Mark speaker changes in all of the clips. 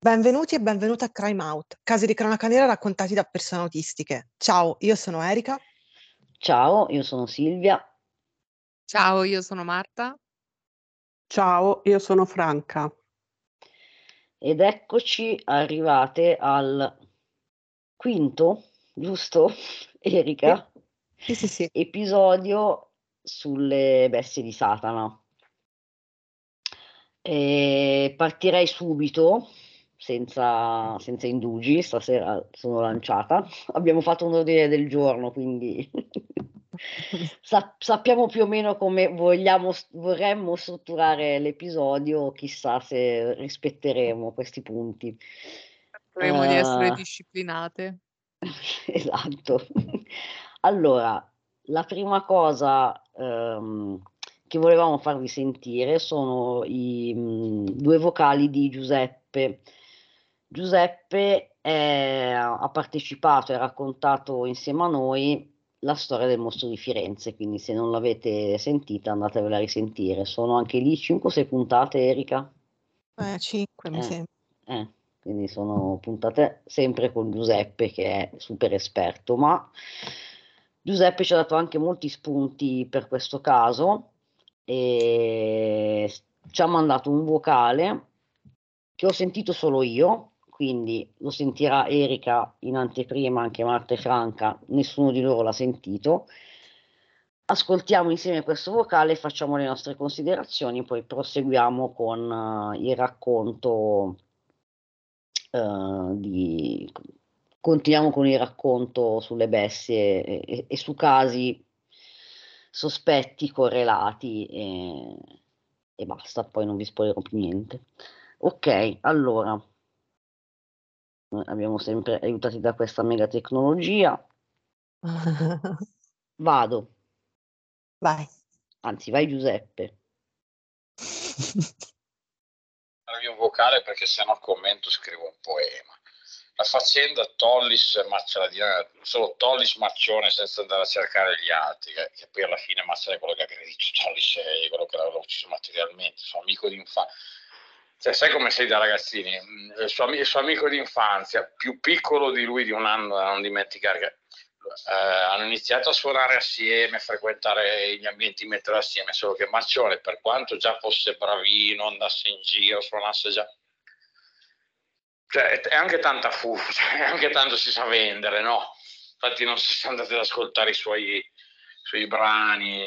Speaker 1: Benvenuti e benvenuti a Crime Out, casi di cronaca nera raccontati da persone autistiche. Ciao, io sono Erika.
Speaker 2: Ciao, io sono Silvia.
Speaker 3: Ciao, io sono Marta.
Speaker 4: Ciao, io sono Franca.
Speaker 2: Ed eccoci arrivate al quinto, giusto, Erika?
Speaker 1: Sì, sì, sì.
Speaker 2: Episodio sulle bestie di Satana. E partirei subito, senza, senza indugi, stasera sono lanciata. Abbiamo fatto un ordine del giorno, quindi Sa- sappiamo più o meno come vogliamo, vorremmo strutturare l'episodio, chissà se rispetteremo questi punti.
Speaker 3: Speriamo uh, di essere disciplinate.
Speaker 2: esatto. allora, la prima cosa um, che volevamo farvi sentire sono i um, due vocali di Giuseppe. Giuseppe è, ha partecipato e raccontato insieme a noi la storia del mostro di Firenze, quindi se non l'avete sentita andatevela a risentire. Sono anche lì 5-6 puntate, Erika?
Speaker 1: Eh, 5 mi
Speaker 2: eh,
Speaker 1: sembra.
Speaker 2: Eh, quindi sono puntate sempre con Giuseppe che è super esperto, ma Giuseppe ci ha dato anche molti spunti per questo caso e ci ha mandato un vocale che ho sentito solo io, quindi lo sentirà Erika in anteprima, anche Marta e Franca, nessuno di loro l'ha sentito. Ascoltiamo insieme questo vocale, facciamo le nostre considerazioni, poi proseguiamo con uh, il racconto uh, di... Continuiamo con il racconto sulle bestie e, e, e su casi sospetti, correlati e, e basta, poi non vi spoilerò più niente. Ok, allora, abbiamo sempre aiutati da questa mega tecnologia. Vado.
Speaker 1: Vai.
Speaker 2: Anzi, vai Giuseppe.
Speaker 5: Darvi un vocale perché se no commento scrivo un poema. La faccenda Tollis Marcelladina, solo Tollis Marcione senza andare a cercare gli altri, che, che poi alla fine Marcello è quello che ha aggredito Tollis è quello che l'aveva ucciso materialmente, suo amico d'infanzia cioè, sai come sei da ragazzini? Mm, il suo, il suo, amico d'infanzia, più piccolo di lui di un anno, da non dimenticare, che eh, hanno iniziato a suonare assieme, a frequentare gli ambienti metro assieme, solo che Marcione, per quanto già fosse bravino, andasse in giro, suonasse già... Cioè, è anche tanta fuffa, cioè, anche tanto si sa vendere, no? Infatti non si sta andando ad ascoltare i suoi, i suoi brani,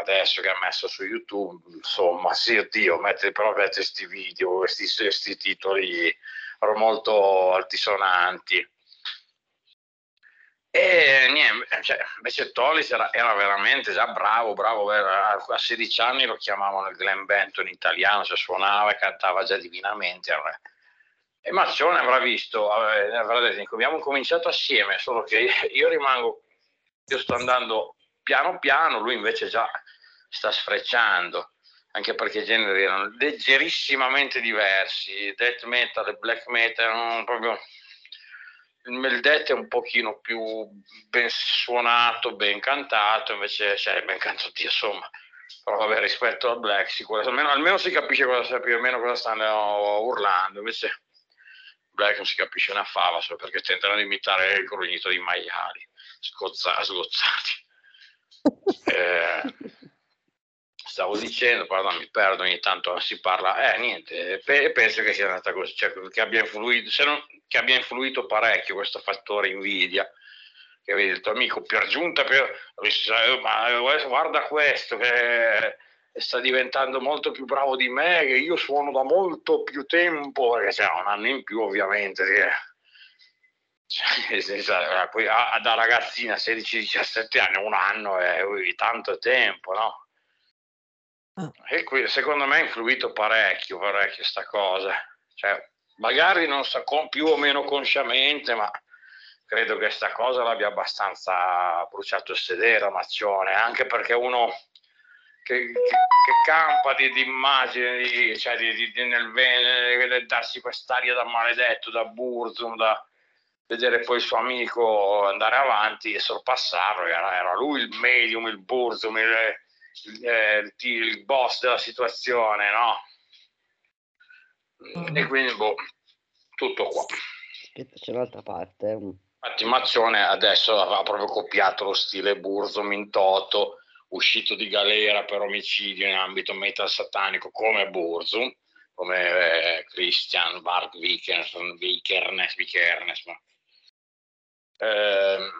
Speaker 5: adesso che ha messo su YouTube, insomma, sì, oddio, mette proprio questi video, questi, titoli molto altisonanti. E niente, cioè, invece Tollis era, era, veramente già bravo, bravo, a 16 anni lo chiamavano il Glenn Benton italiano, cioè suonava e cantava già divinamente. E Marcione avrà visto, avrà detto, abbiamo cominciato assieme, solo che io rimango, io sto andando piano piano, lui invece già sta sfrecciando, anche perché i generi erano leggerissimamente diversi, death metal e black metal erano proprio... Il death è un pochino più ben suonato, ben cantato, invece, cioè, ben cantato, insomma, però vabbè, rispetto al black, sicuramente, almeno, almeno si capisce cosa, più o meno cosa stanno urlando, invece black non si capisce una fava, solo perché tentano di imitare il grugnito di maiali, sgozzati. Eh, stavo dicendo, pardon, mi perdo ogni tanto si parla, eh niente, pe- penso che sia andata così, cioè, che, abbia influito, se non, che abbia influito parecchio questo fattore invidia, che vedi tuo amico per giunta, per, ma guarda questo che sta diventando molto più bravo di me, che io suono da molto più tempo, perché c'è un anno in più ovviamente. Cioè, poi da ragazzina 16-17 anni, un anno è tanto tempo, no? Ah. E qui, secondo me ha influito parecchio, parecchio sta cosa. Cioè, magari non so più o meno consciamente, ma credo che sta cosa l'abbia abbastanza bruciato il sedere a anche perché uno che, che, che campa di, di immagine, di, cioè di, di, nel, nel darsi quest'aria da maledetto, da Burzum, da vedere poi il suo amico andare avanti e sorpassarlo, era, era lui il medium, il Burzum, il, eh, il, boss della situazione, no? E quindi, boh, tutto qua.
Speaker 2: Aspetta, c'è l'altra parte.
Speaker 5: Infatti Mazzone adesso ha proprio copiato lo stile Burzum in toto, uscito di galera per omicidio in ambito metal satanico come Burzum, come eh, Christian Bart Vikernes, Vikernes, Vikernes eh,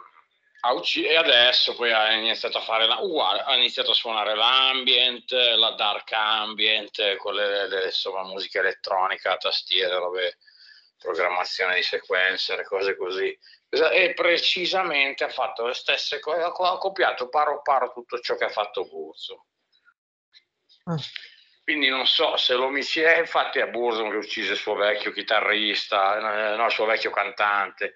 Speaker 5: e adesso poi ha iniziato a fare la, uguale, ha iniziato a suonare l'ambient, la dark ambient, con le, le insomma, musica elettronica, tastiere, robe, programmazione di sequencer, cose così. E precisamente ha fatto le stesse cose, ha copiato paro paro tutto ciò che ha fatto Burzo. Ah. Quindi non so se l'omicidio, eh, infatti è Burzo che uccise il suo vecchio chitarrista, eh, no, il suo vecchio cantante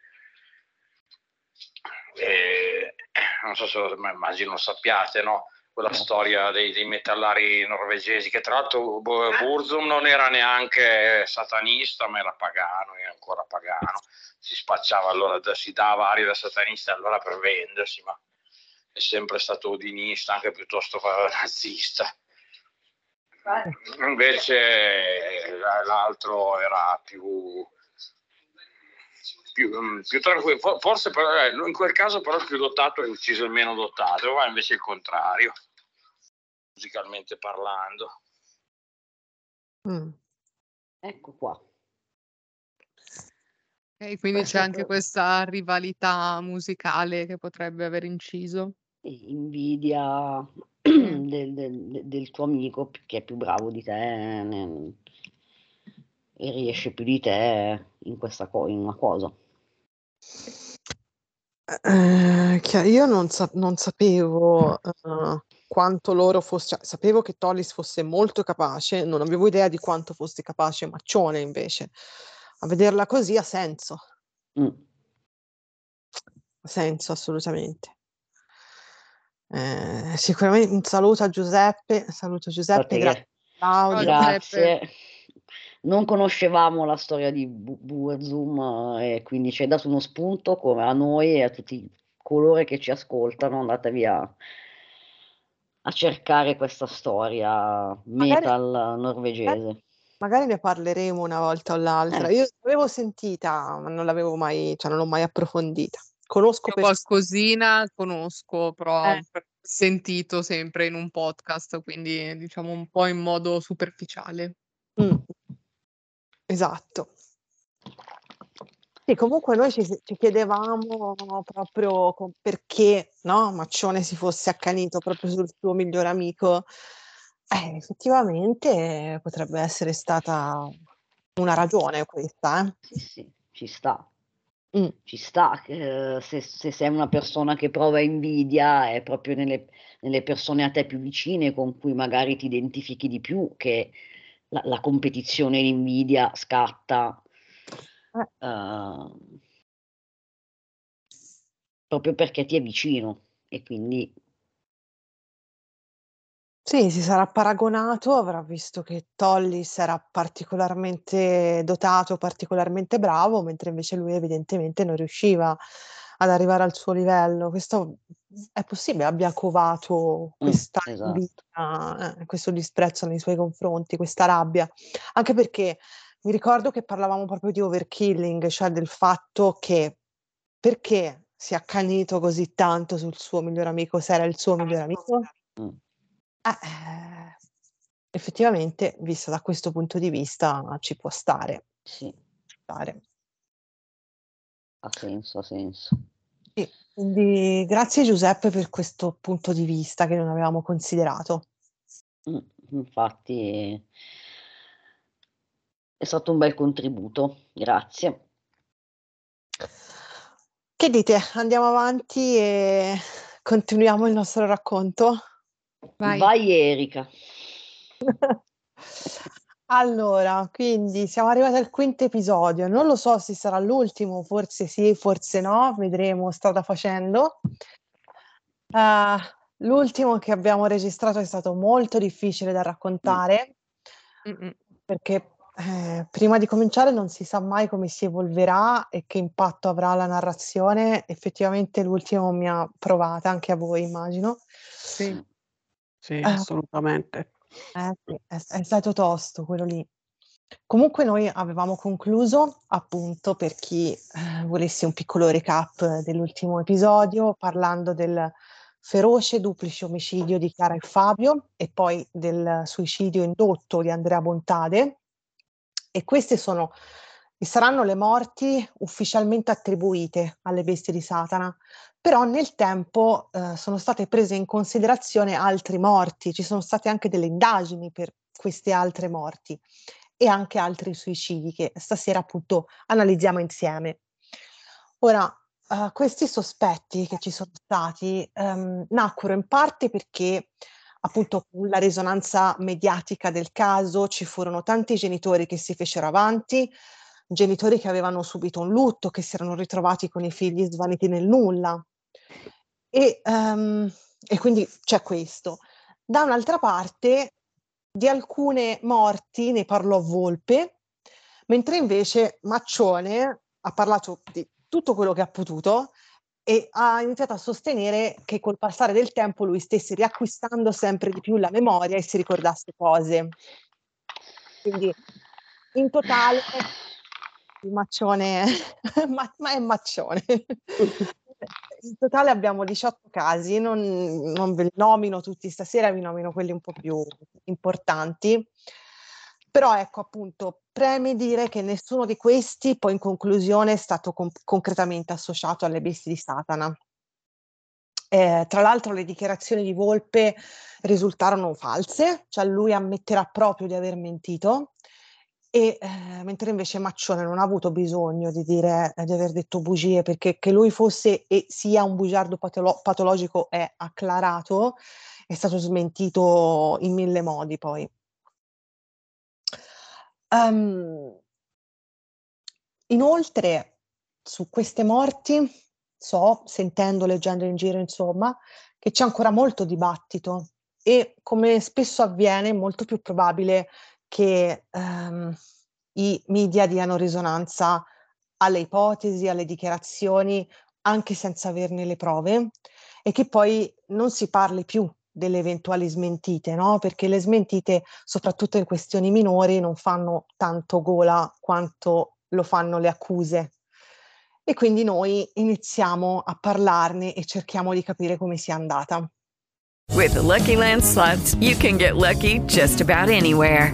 Speaker 5: e, non so se ma immagino sappiate, no? quella storia dei, dei, metallari norvegesi, che tra l'altro Burzum non era neanche satanista, ma era pagano, è ancora pagano, si spacciava allora, si dava aria da satanista allora per vendersi, ma è sempre stato odinista, anche piuttosto nazista. Invece l'altro era più più, mm, più tranquillo, forse però, eh, in quel caso però il più dotato è ucciso il meno dotato, ma invece il contrario, musicalmente parlando.
Speaker 2: Mm. Ecco qua.
Speaker 3: Ok, quindi c'è anche questa rivalità musicale che potrebbe aver inciso.
Speaker 2: Invidia del, del, del, tuo amico che è più bravo di te e riesce più di te in, questa co- in una cosa.
Speaker 1: Eh, io non, sa- non sapevo uh, quanto loro fosse, cioè, sapevo che Tollis fosse molto capace, non avevo idea di quanto fosse capace Maccione invece. A vederla così ha senso. Mm. Ha senso assolutamente. Eh, sicuramente un saluto a Giuseppe, saluto Giuseppe, grazie
Speaker 2: Claudio. Grazie non conoscevamo la storia di Burzum e quindi ci hai dato uno spunto come a noi e a tutti coloro che ci ascoltano, andatevi a, a cercare questa storia metal magari, norvegese.
Speaker 1: Magari ne parleremo una volta o l'altra. Eh. Io l'avevo sentita, ma non l'avevo mai, cioè non l'ho mai approfondita. Conosco
Speaker 3: per... qualcosina, conosco, però eh. sentito sempre in un podcast, quindi diciamo un po' in modo superficiale. Mm.
Speaker 1: Esatto. Sì, comunque noi ci, ci chiedevamo proprio perché no, Maccione si fosse accanito proprio sul suo migliore amico. Eh, effettivamente potrebbe essere stata una ragione questa, eh?
Speaker 2: Sì, sì, ci sta. Mm. Ci sta, eh, se, se, sei una persona che prova invidia è proprio nelle, nelle persone a te più vicine con cui magari ti identifichi di più che la, la competizione, l'invidia scatta uh, proprio perché ti è vicino e quindi...
Speaker 1: Sì, si sarà paragonato, avrà visto che Tollis era particolarmente dotato, particolarmente bravo, mentre invece lui evidentemente non riusciva ad arrivare al suo livello. Questo è possibile abbia covato mm, questa mm, esatto. vita, eh, questo disprezzo nei suoi confronti, questa rabbia, anche perché mi ricordo che parlavamo proprio di overkilling, cioè del fatto che perché si è accanito così tanto sul suo migliore amico, se era il suo migliore amico? Mm. Eh, effettivamente, visto da questo punto di vista, ci può stare.
Speaker 2: Sì.
Speaker 1: Stare.
Speaker 2: Ha senso, ha senso.
Speaker 1: Sì, quindi grazie Giuseppe per questo punto di vista che non avevamo considerato.
Speaker 2: Mm, infatti è stato un bel contributo, grazie.
Speaker 1: Che dite? Andiamo avanti e continuiamo il nostro racconto?
Speaker 2: Vai, Vai Erika.
Speaker 1: Allora, quindi siamo arrivati al quinto episodio. Non lo so se sarà l'ultimo, forse sì, forse no, vedremo strada facendo. Uh, l'ultimo che abbiamo registrato è stato molto difficile da raccontare Mm-mm. perché eh, prima di cominciare non si sa mai come si evolverà e che impatto avrà la narrazione. Effettivamente l'ultimo mi ha provata anche a voi, immagino.
Speaker 4: Sì, sì, uh, assolutamente.
Speaker 1: Eh sì, è, è stato tosto quello lì. Comunque noi avevamo concluso, appunto, per chi eh, volesse un piccolo recap dell'ultimo episodio, parlando del feroce duplice omicidio di Chiara e Fabio e poi del suicidio indotto di Andrea Bontade. E queste sono e saranno le morti ufficialmente attribuite alle bestie di Satana, però nel tempo eh, sono state prese in considerazione altri morti, ci sono state anche delle indagini per queste altre morti e anche altri suicidi che stasera appunto analizziamo insieme. Ora, uh, questi sospetti che ci sono stati um, nacquero in parte perché appunto con la risonanza mediatica del caso ci furono tanti genitori che si fecero avanti, genitori che avevano subito un lutto, che si erano ritrovati con i figli svaniti nel nulla. E, um, e quindi c'è questo. Da un'altra parte, di alcune morti ne parlò Volpe, mentre invece Maccione ha parlato di tutto quello che ha potuto e ha iniziato a sostenere che col passare del tempo lui stesse riacquistando sempre di più la memoria e si ricordasse cose. Quindi in totale il maccione, ma, ma, è maccione. In totale abbiamo 18 casi, non, non ve li nomino tutti stasera, vi nomino quelli un po' più importanti. Però ecco appunto, preme dire che nessuno di questi poi in conclusione è stato con- concretamente associato alle bestie di Satana. Eh, tra l'altro le dichiarazioni di Volpe risultarono false, cioè lui ammetterà proprio di aver mentito e eh, mentre invece Maccione non ha avuto bisogno di dire eh, di aver detto bugie perché che lui fosse e sia un bugiardo patolo- patologico è acclarato, è stato smentito in mille modi poi. Um, inoltre, su queste morti, so, sentendo, leggendo in giro, insomma, che c'è ancora molto dibattito e come spesso avviene, è molto più probabile che ehm, i media diano risonanza alle ipotesi, alle dichiarazioni, anche senza averne le prove, e che poi non si parli più delle eventuali smentite, no? Perché le smentite, soprattutto in questioni minori, non fanno tanto gola quanto lo fanno le accuse. E quindi noi iniziamo a parlarne e cerchiamo di capire come sia andata.
Speaker 6: With the Lucky Land slots, you can get lucky just about anywhere.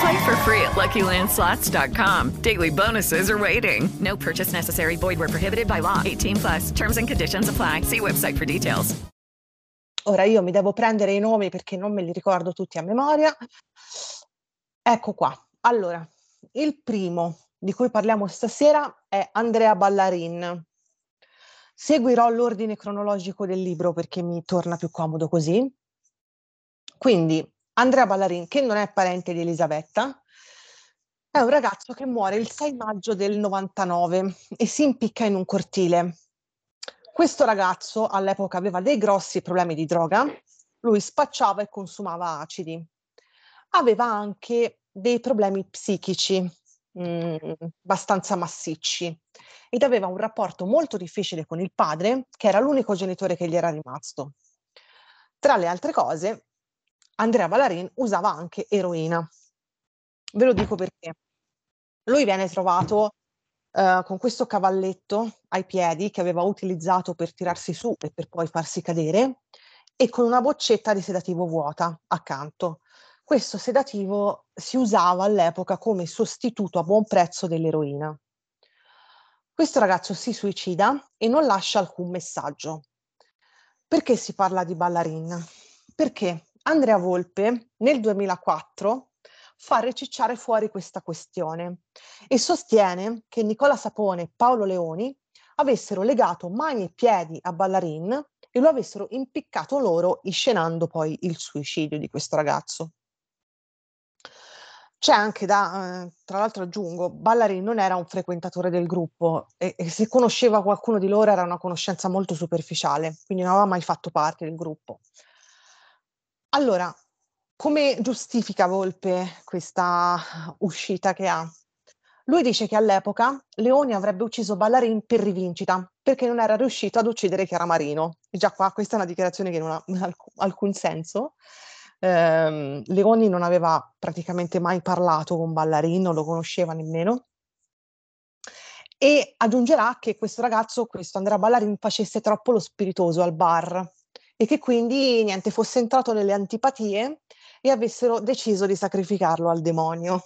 Speaker 6: Play for free at LuckyLandSlots.com. Daily bonuses are waiting. No purchase necessary. Void where prohibited by law. 18 plus. Terms and conditions apply. See website for details.
Speaker 1: Ora io mi devo prendere i nomi perché non me li ricordo tutti a memoria. Ecco qua. Allora, il primo di cui parliamo stasera è Andrea Ballarin. Seguirò l'ordine cronologico del libro perché mi torna più comodo così. Quindi Andrea Ballarin, che non è parente di Elisabetta, è un ragazzo che muore il 6 maggio del 99 e si impicca in un cortile. Questo ragazzo all'epoca aveva dei grossi problemi di droga, lui spacciava e consumava acidi. Aveva anche dei problemi psichici mh, mm, abbastanza massicci ed aveva un rapporto molto difficile con il padre, che era l'unico genitore che gli era rimasto. Tra le altre cose, Andrea Ballarin usava anche eroina. Ve lo dico perché. Lui viene trovato uh, con questo cavalletto ai piedi che aveva utilizzato per tirarsi su e per poi farsi cadere e con una boccetta di sedativo vuota accanto. Questo sedativo si usava all'epoca come sostituto a buon prezzo dell'eroina. Questo ragazzo si suicida e non lascia alcun messaggio. Perché si parla di Ballarin? Perché Andrea Volpe nel 2004 fa recicciare fuori questa questione e sostiene che Nicola Sapone e Paolo Leoni avessero legato mani e piedi a Ballarin e lo avessero impiccato loro, inscenando poi il suicidio di questo ragazzo. C'è anche da, eh, tra l'altro aggiungo, Ballarin non era un frequentatore del gruppo e, e, se conosceva qualcuno di loro era una conoscenza molto superficiale, quindi non aveva mai fatto parte del gruppo. Allora, come giustifica Volpe questa uscita che ha? Lui dice che all'epoca Leoni avrebbe ucciso Ballarin per rivincita, perché non era riuscito ad uccidere Chiara Marino. E già qua questa è una dichiarazione che non ha alcun senso, eh, Leoni non aveva praticamente mai parlato con Ballarin, non lo conosceva nemmeno. E aggiungerà che questo ragazzo, questo Andrea Ballarin, facesse troppo lo spiritoso al bar e che quindi niente, fosse entrato nelle antipatie e avessero deciso di sacrificarlo al demonio.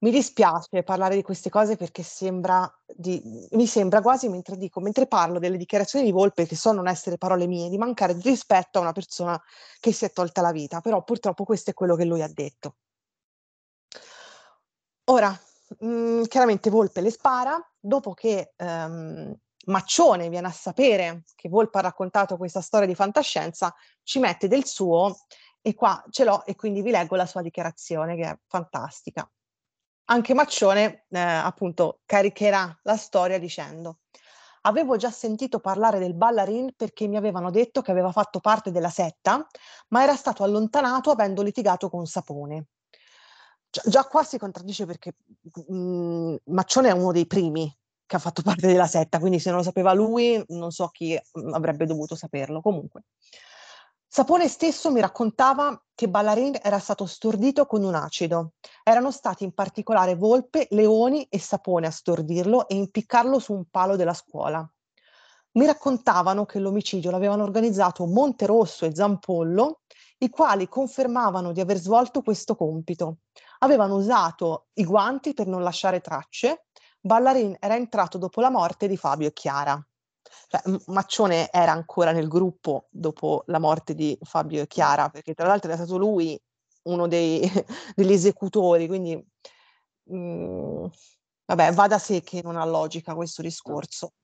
Speaker 1: Mi dispiace parlare di queste cose perché sembra di, mi sembra quasi mentre dico, mentre parlo delle dichiarazioni di Volpe, che so non essere parole mie, di mancare di rispetto a una persona che si è tolta la vita, però purtroppo questo è quello che lui ha detto. Ora, mh, mm, chiaramente Volpe le spara, dopo che um, Maccione viene a sapere che Volpe ha raccontato questa storia di fantascienza, ci mette del suo e qua ce l'ho e quindi vi leggo la sua dichiarazione che è fantastica. Anche Maccione, eh, appunto, caricherà la storia dicendo Avevo già sentito parlare del ballarin perché mi avevano detto che aveva fatto parte della setta, ma era stato allontanato avendo litigato con Sapone. Gi- già qua si contraddice perché mh, mm, Maccione è uno dei primi che ha fatto parte della setta, quindi se non lo sapeva lui, non so chi mm, avrebbe dovuto saperlo. Comunque, Sapone stesso mi raccontava che Ballarin era stato stordito con un acido. Erano stati in particolare Volpe, Leoni e Sapone a stordirlo e impiccarlo su un palo della scuola. Mi raccontavano che l'omicidio l'avevano organizzato Monterosso e Zampollo, i quali confermavano di aver svolto questo compito. Avevano usato i guanti per non lasciare tracce. Ballarin era entrato dopo la morte di Fabio e Chiara. Cioè, Maccione era ancora nel gruppo dopo la morte di Fabio e Chiara, perché tra l'altro era stato lui uno dei, degli esecutori, quindi mh, mhmm, vabbè, va da sé che non ha logica questo discorso.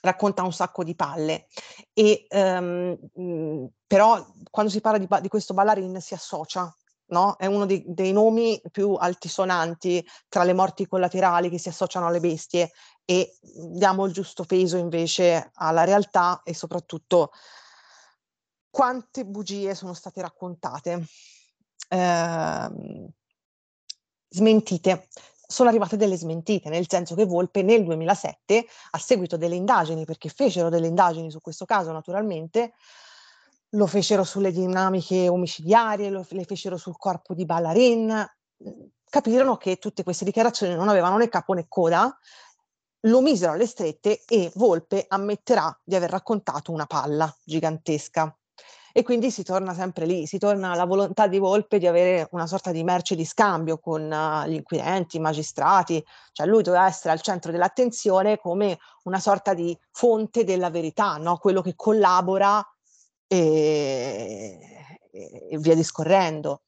Speaker 1: Racconta un sacco di palle, e, um, mh, però quando si parla di, di questo ballarin si associa No? È uno dei, dei, nomi più altisonanti tra le morti collaterali che si associano alle bestie e diamo il giusto peso invece alla realtà e soprattutto quante bugie sono state raccontate, eh, smentite. Sono arrivate delle smentite, nel senso che Volpe nel 2007, a seguito delle indagini, perché fecero delle indagini su questo caso naturalmente, lo fecero sulle dinamiche omicidiarie, lo, le fecero sul corpo di Ballarin, capirono che tutte queste dichiarazioni non avevano né capo né coda lo misero alle strette e Volpe ammetterà di aver raccontato una palla gigantesca. E quindi si torna sempre lì, si torna alla volontà di Volpe di avere una sorta di merce di scambio con uh, gli inquirenti, i magistrati, cioè lui doveva essere al centro dell'attenzione come una sorta di fonte della verità, no? quello che collabora e, e via discorrendo.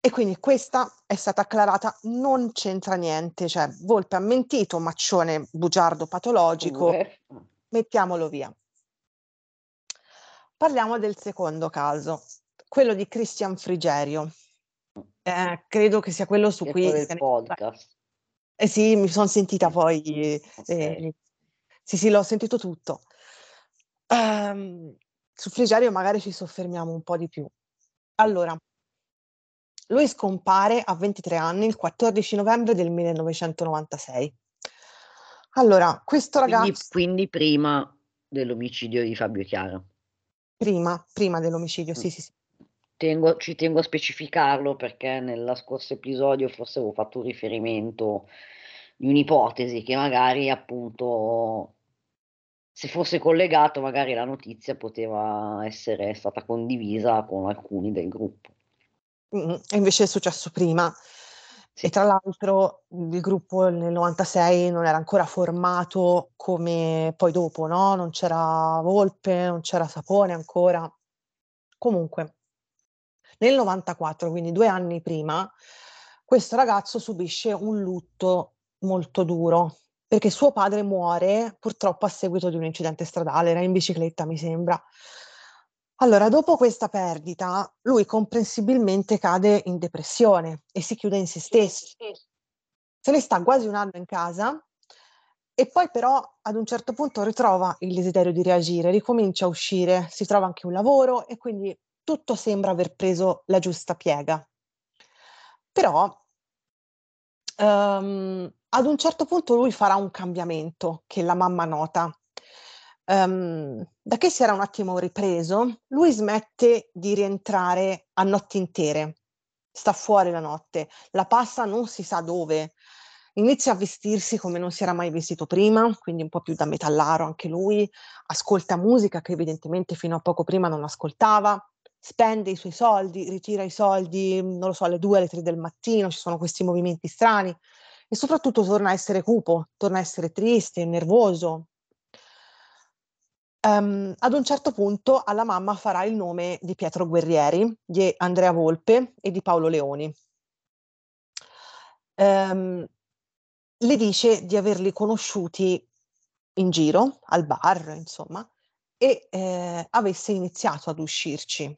Speaker 1: E quindi questa è stata acclarata, non c'entra niente, cioè Volpe ha mentito, maccione bugiardo patologico, mettiamolo via. Parliamo del secondo caso, quello di Christian Frigerio. Eh, credo che sia quello su
Speaker 2: Che
Speaker 1: cui...
Speaker 2: il podcast.
Speaker 1: Eh sì, mi sono sentita poi,
Speaker 2: Ok.
Speaker 1: eh, sì sì, l'ho sentito tutto. Ehm, su Frigerio magari ci soffermiamo un po' di più. Allora, lui scompare a 23 anni il 14 novembre del 1996. Allora, questo
Speaker 2: Quindi,
Speaker 1: ragazzo,
Speaker 2: quindi prima dell'omicidio di Fabio Chiara.
Speaker 1: prima, prima dell'omicidio,
Speaker 2: Mm.
Speaker 1: sì sì sì.
Speaker 2: Tengo- ci tengo a specificarlo perché nella scorso episodio forse avevo fatto un riferimento di un'ipotesi che magari appunto se fosse collegato magari la notizia poteva essere stata condivisa con alcuni del gruppo.
Speaker 1: Mm, E invece è successo prima. E tra l'altro il gruppo nel 96 non era ancora formato come poi dopo, no? Non c'era Volpe, non c'era Sapone ancora. Comunque, nel 94, quindi due anni prima, questo ragazzo subisce un lutto molto duro perché suo padre muore purtroppo a seguito di un incidente stradale, era in bicicletta, mi sembra. Allora, dopo questa perdita, lui comprensibilmente cade in depressione e si chiude in se stesso. Se ne sta quasi un anno in casa e poi però ad un certo punto ritrova il desiderio di reagire, ricomincia a uscire, si trova anche un lavoro e quindi tutto sembra aver preso la giusta piega. Però ehm, ad un certo punto lui farà un cambiamento che la mamma nota. Ehm, da che si era un attimo ripreso, lui smette di rientrare a notti intere, sta fuori la notte, la passa non si sa dove, inizia a vestirsi come non si era mai vestito prima, quindi un po' più da metallaro anche lui, ascolta musica che evidentemente fino a poco prima non ascoltava, spende i suoi soldi, ritira i soldi, non lo so, alle 2, alle 3 del mattino, ci sono questi movimenti strani e soprattutto torna a essere cupo, torna a essere triste, nervoso. Ehm, ad un certo punto alla mamma farà il nome di Pietro Guerrieri, di Andrea Volpe e di Paolo Leoni. Ehm, le dice di averli conosciuti in giro, al bar, insomma, e eh, avesse iniziato ad uscirci.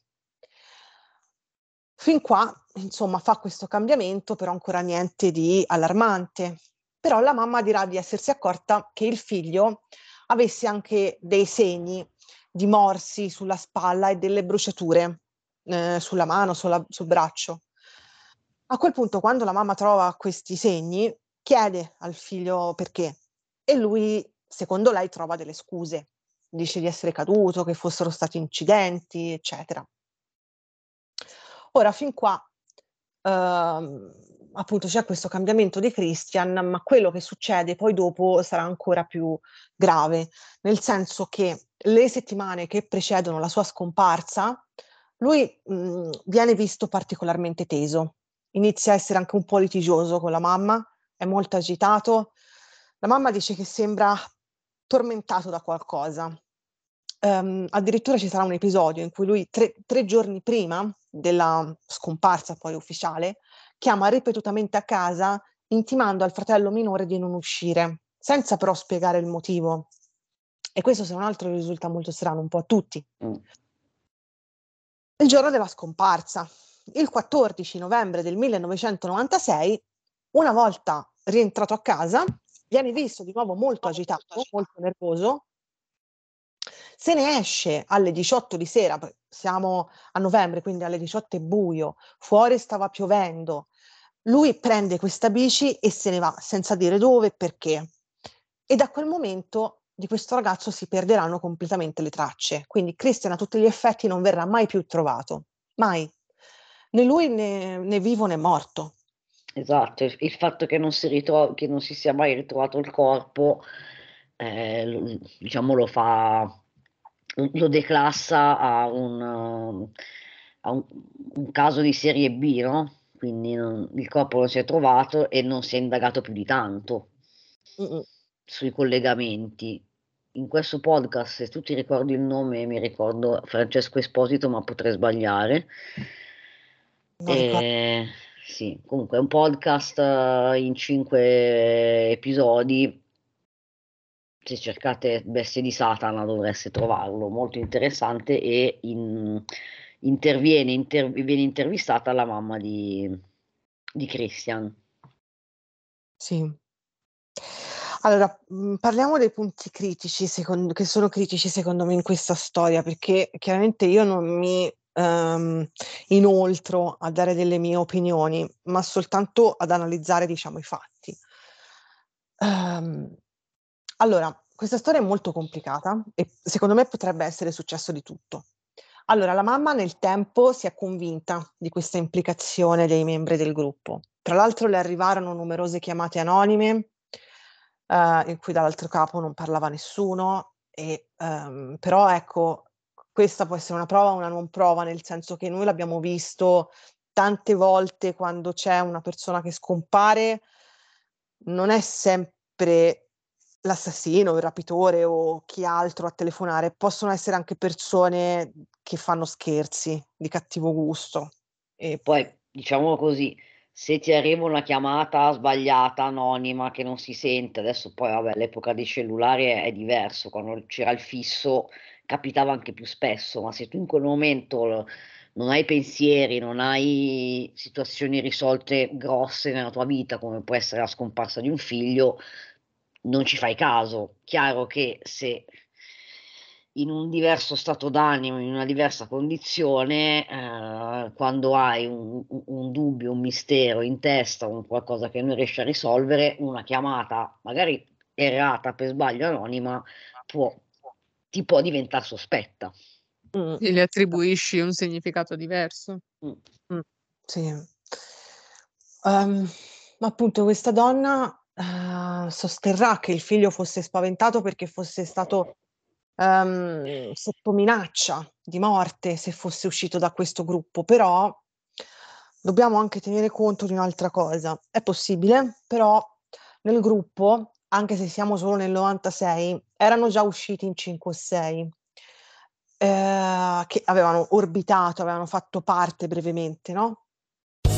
Speaker 1: Fin qua, insomma, fa questo cambiamento, però ancora niente di allarmante. Però la mamma dirà di essersi accorta che il figlio avesse anche dei segni di morsi sulla spalla e delle bruciature eh, sulla mano, sulla- sul braccio. A quel punto, quando la mamma trova questi segni, chiede al figlio perché e lui, secondo lei, trova delle scuse. Dice di essere caduto, che fossero stati incidenti, eccetera. Ora, fin qua, ehm, appunto, c'è questo cambiamento di Christian, ma quello che succede poi dopo sarà ancora più grave, nel senso che le settimane che precedono la sua scomparsa, lui mh, viene visto particolarmente teso, inizia a essere anche un po' litigioso con la mamma, è molto agitato. La mamma dice che sembra tormentato da qualcosa. Ehm, addirittura ci sarà un episodio in cui lui tre, tre giorni prima della scomparsa poi ufficiale chiama ripetutamente a casa intimando al fratello minore di non uscire, senza però spiegare il motivo. E questo se non altro risulta molto strano un po' a tutti. Il giorno della scomparsa, il 14 novembre del 1996, una volta rientrato a casa, viene visto di nuovo molto agitato, molto nervoso. Se ne esce alle 18 di sera, siamo a novembre, quindi alle 18 è buio, fuori stava piovendo. Lui prende questa bici e se ne va senza dire dove e perché. E da quel momento di questo ragazzo si perderanno completamente le tracce. Quindi Christian a tutti gli effetti non verrà mai più trovato. Mai. Né lui né, né vivo né morto.
Speaker 2: Esatto, il fatto che non si ritro- che non si sia mai ritrovato il corpo, eh, diciamo, lo fa, lo declassa a un, uh, a un, un caso di serie B, no? Quindi non- il corpo non si è trovato e non si è indagato più di tanto
Speaker 1: Mm-mm.
Speaker 2: sui collegamenti. In questo podcast, se tu ti ricordi il nome, mi ricordo Francesco Esposito, ma potrei sbagliare. E, sì, comunque è un podcast eh, in cinque episodi. Se cercate Bestie di Satana dovreste trovarlo, molto interessante e in, interviene, inter, viene intervistata la mamma di, di Christian.
Speaker 1: Sì. Allora, mhmm, parliamo dei punti critici secon che sono critici secondo me in questa storia, perché chiaramente io non mi, ehm, inoltro a dare delle mie opinioni, ma soltanto ad analizzare, diciamo, i fatti. Ehm, allora, questa storia è molto complicata e secondo me potrebbe essere successo di tutto. Allora, la mamma nel tempo si è convinta di questa implicazione dei membri del gruppo. Tra l'altro le arrivarono numerose chiamate anonime eh, in cui dall'altro capo non parlava nessuno, e, ehm, però ecco, questa può essere una prova o una non prova, nel senso che noi l'abbiamo visto tante volte quando c'è una persona che scompare, non è sempre l'assassino, il rapitore o chi altro a telefonare, possono essere anche persone che fanno scherzi di cattivo gusto.
Speaker 2: E poi, diciamolo così, se ti arriva una chiamata sbagliata, anonima, che non si sente, adesso poi vabbè, l'epoca dei cellulari è, è diverso, quando c'era il fisso capitava anche più spesso, ma se tu in quel momento non hai pensieri, non hai situazioni risolte grosse nella tua vita, come può essere la scomparsa di un figlio, non ci fai caso. Chiaro che se in un diverso stato d'animo, in una diversa condizione, eh, quando hai un, un, dubbio, un mistero in testa, un qualcosa che non riesci a risolvere, una chiamata magari errata per sbaglio anonima può, ti può diventare sospetta.
Speaker 3: Mm. E le attribuisci un significato diverso.
Speaker 1: Mm. Mm. Sì. Um, appunto questa donna uh, sosterrà che il figlio fosse spaventato perché fosse stato um, sotto minaccia di morte se fosse uscito da questo gruppo, però dobbiamo anche tenere conto di un'altra cosa. È possibile, però nel gruppo, anche se siamo solo nel 96, erano già usciti in 5 o 6 eh, che avevano orbitato, avevano fatto parte brevemente, no?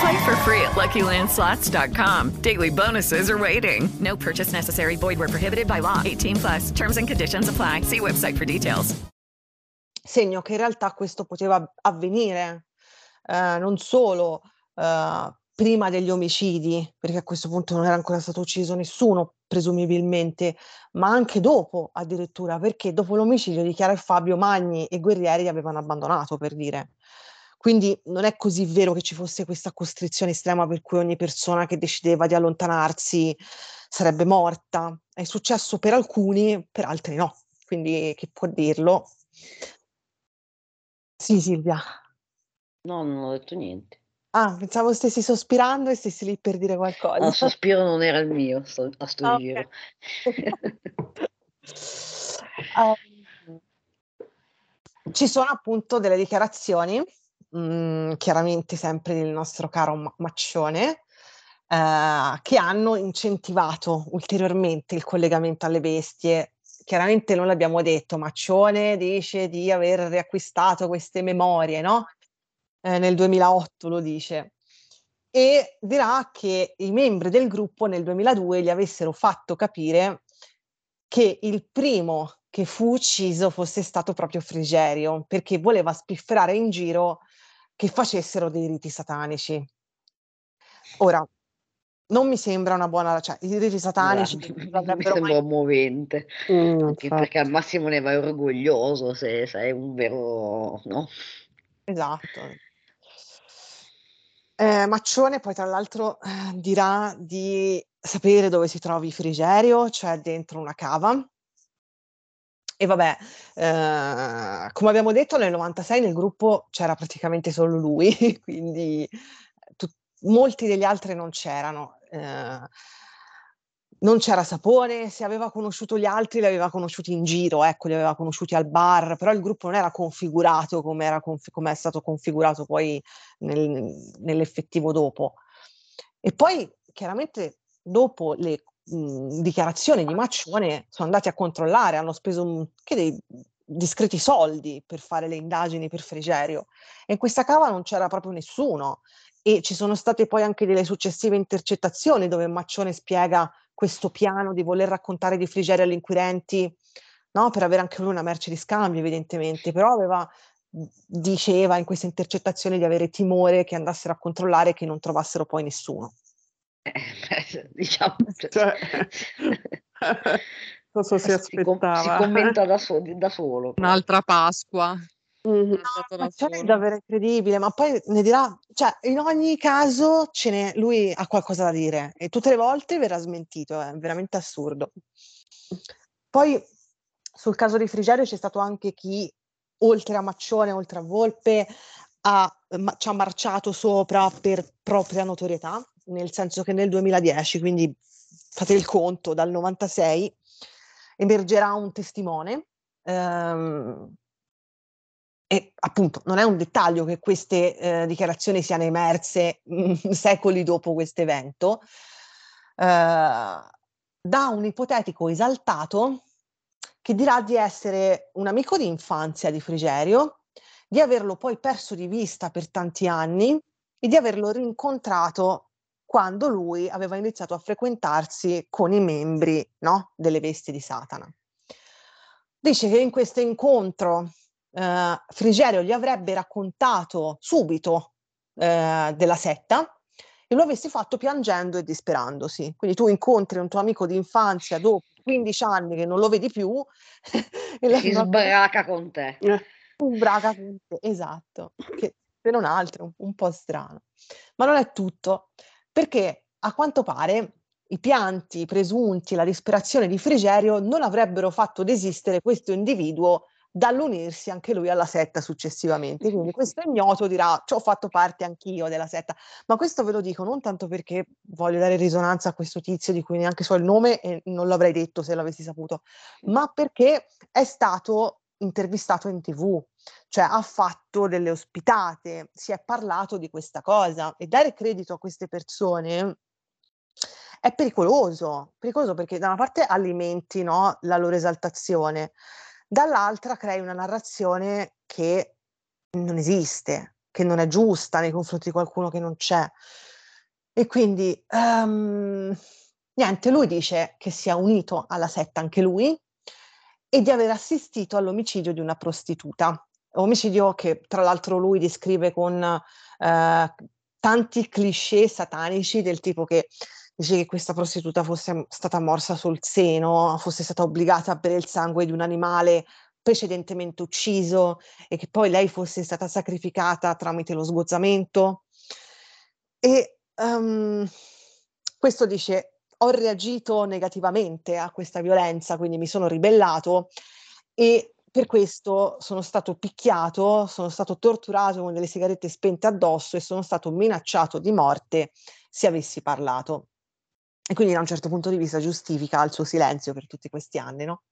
Speaker 6: Play for free at LuckyLandSlots.com. Daily bonuses are waiting. No purchase necessary. Void where prohibited by law. 18 plus. Terms and conditions apply. See website for details.
Speaker 1: Segno che in realtà questo poteva avvenire eh, non solo eh, prima degli omicidi, perché a questo punto non era ancora stato ucciso nessuno, presumibilmente, ma anche dopo addirittura, perché dopo l'omicidio di Chiara e Fabio Magni e Guerrieri li avevano abbandonato, per dire. Quindi non è così vero che ci fosse questa costrizione estrema per cui ogni persona che decideva di allontanarsi sarebbe morta. È successo per alcuni, per altri no. Quindi chi può dirlo? Sì, Silvia.
Speaker 2: No, non ho detto niente.
Speaker 1: Ah, pensavo stessi sospirando e stessi lì per dire qualcosa.
Speaker 2: No, sospiro non era il mio, sto, a sto
Speaker 1: Ah,
Speaker 2: giro.
Speaker 1: Ehm, ci sono appunto delle dichiarazioni, mhmm, chiaramente sempre del nostro caro Ma Maccione, ehm, che hanno incentivato ulteriormente il collegamento alle bestie. Chiaramente non l'abbiamo detto, Maccione dice di aver riacquistato queste memorie, no, ehm, nel 2008 lo dice. E dirà che i membri del gruppo nel 2002 gli avessero fatto capire che il primo che fu ucciso fosse stato proprio Frigerio, perché voleva spifferare in giro che facessero dei riti satanici. Ora, non mi sembra una buona, cioè i riti satanici
Speaker 2: non mi sembra mai... movente, mm, anche perché al massimo ne vai orgoglioso se sei un vero, no?
Speaker 1: Esatto. Eh, Maccione poi tra l'altro eh, dirà di sapere dove si trovi Frigerio, cioè dentro una cava. E vabbè, eh, come abbiamo detto nel 96 nel gruppo c'era praticamente solo lui, quindi tu- molti degli altri non c'erano. Eh, non c'era sapone, se aveva conosciuto gli altri li aveva conosciuti in giro, ecco, li aveva conosciuti al bar, però il gruppo non era configurato come, era conf- come è stato configurato poi nel, nell'effettivo dopo. E poi chiaramente dopo le mh, dichiarazioni di Maccione sono andati a controllare, hanno speso un, che dei discreti soldi per fare le indagini per Frigerio e in questa cava non c'era proprio nessuno e ci sono state poi anche delle successive intercettazioni dove Maccione spiega questo piano di voler raccontare di Frigerio agli inquirenti, no? per avere anche lui una merce di scambio evidentemente, però aveva, diceva in queste intercettazioni di avere timore che andassero a controllare e che non trovassero poi nessuno.
Speaker 2: Eh, diciamo,
Speaker 4: cioè, non so si aspettava.
Speaker 2: Si, commenta da, so- da solo.
Speaker 3: Un'altra Pasqua.
Speaker 1: Mm-hmm. No, ma è davvero incredibile, ma poi ne dirà, cioè in ogni caso ce n'è, lui ha qualcosa da dire e tutte le volte verrà smentito, è veramente assurdo. Poi sul caso di Frigerio c'è stato anche chi, oltre a Maccione, oltre a Volpe, ha, ma, ci ha marciato sopra per propria notorietà, nel senso che nel 2010, quindi fate il conto, dal 96, emergerà un testimone ehm, e appunto non è un dettaglio che queste eh, dichiarazioni siano emerse mh, secoli dopo questo evento, eh, da un ipotetico esaltato che dirà di essere un amico di infanzia di Frigerio, di averlo poi perso di vista per tanti anni e di averlo rincontrato quando lui aveva iniziato a frequentarsi con i membri no, delle vesti di Satana. Dice che in questo incontro eh, Frigerio gli avrebbe raccontato subito eh, della setta e lo avessi fatto piangendo e disperandosi. Quindi tu incontri un tuo amico di infanzia dopo 15 anni che non lo vedi più
Speaker 2: e si sbraca con te.
Speaker 1: Eh. Sbraca con te, esatto, che se non altro un po' strano. Ma non è tutto, perché a quanto pare i pianti presunti, la disperazione di Frigerio non avrebbero fatto desistere questo individuo dall'unirsi anche lui alla setta successivamente. Quindi questo ignoto dirà, ci ho fatto parte anch'io della setta, ma questo ve lo dico non tanto perché voglio dare risonanza a questo tizio di cui neanche so il nome e non l'avrei detto se l'avessi saputo, ma perché è stato intervistato in tv, cioè ha fatto delle ospitate, si è parlato di questa cosa e dare credito a queste persone è pericoloso, pericoloso perché da una parte alimenti no, la loro esaltazione, dall'altra crei una narrazione che non esiste, che non è giusta nei confronti di qualcuno che non c'è. E quindi, um, niente, lui dice che si è unito alla setta anche lui e di aver assistito all'omicidio di una prostituta. Omicidio che tra l'altro lui descrive con uh, tanti cliché satanici del tipo che dice che questa prostituta fosse stata morsa sul seno, fosse stata obbligata a bere il sangue di un animale precedentemente ucciso e che poi lei fosse stata sacrificata tramite lo sgozzamento. E um, questo dice, ho reagito negativamente a questa violenza, quindi mi sono ribellato e per questo sono stato picchiato, sono stato torturato con delle sigarette spente addosso e sono stato minacciato di morte se avessi parlato. E quindi da un certo punto di vista giustifica il suo silenzio per tutti questi anni, no?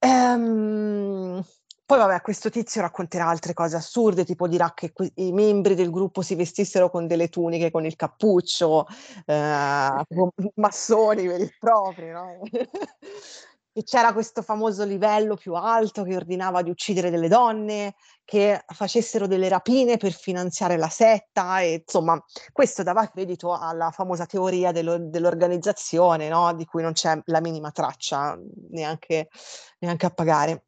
Speaker 1: Ehm, poi vabbè, questo tizio racconterà altre cose assurde, tipo dirà che que- i membri del gruppo si vestissero con delle tuniche con il cappuccio, eh, massoni veri e propri, no? che c'era questo famoso livello più alto che ordinava di uccidere delle donne, che facessero delle rapine per finanziare la setta, e insomma, questo dava credito alla famosa teoria dello, dell'organizzazione, no? di cui non c'è la minima traccia neanche, neanche a pagare.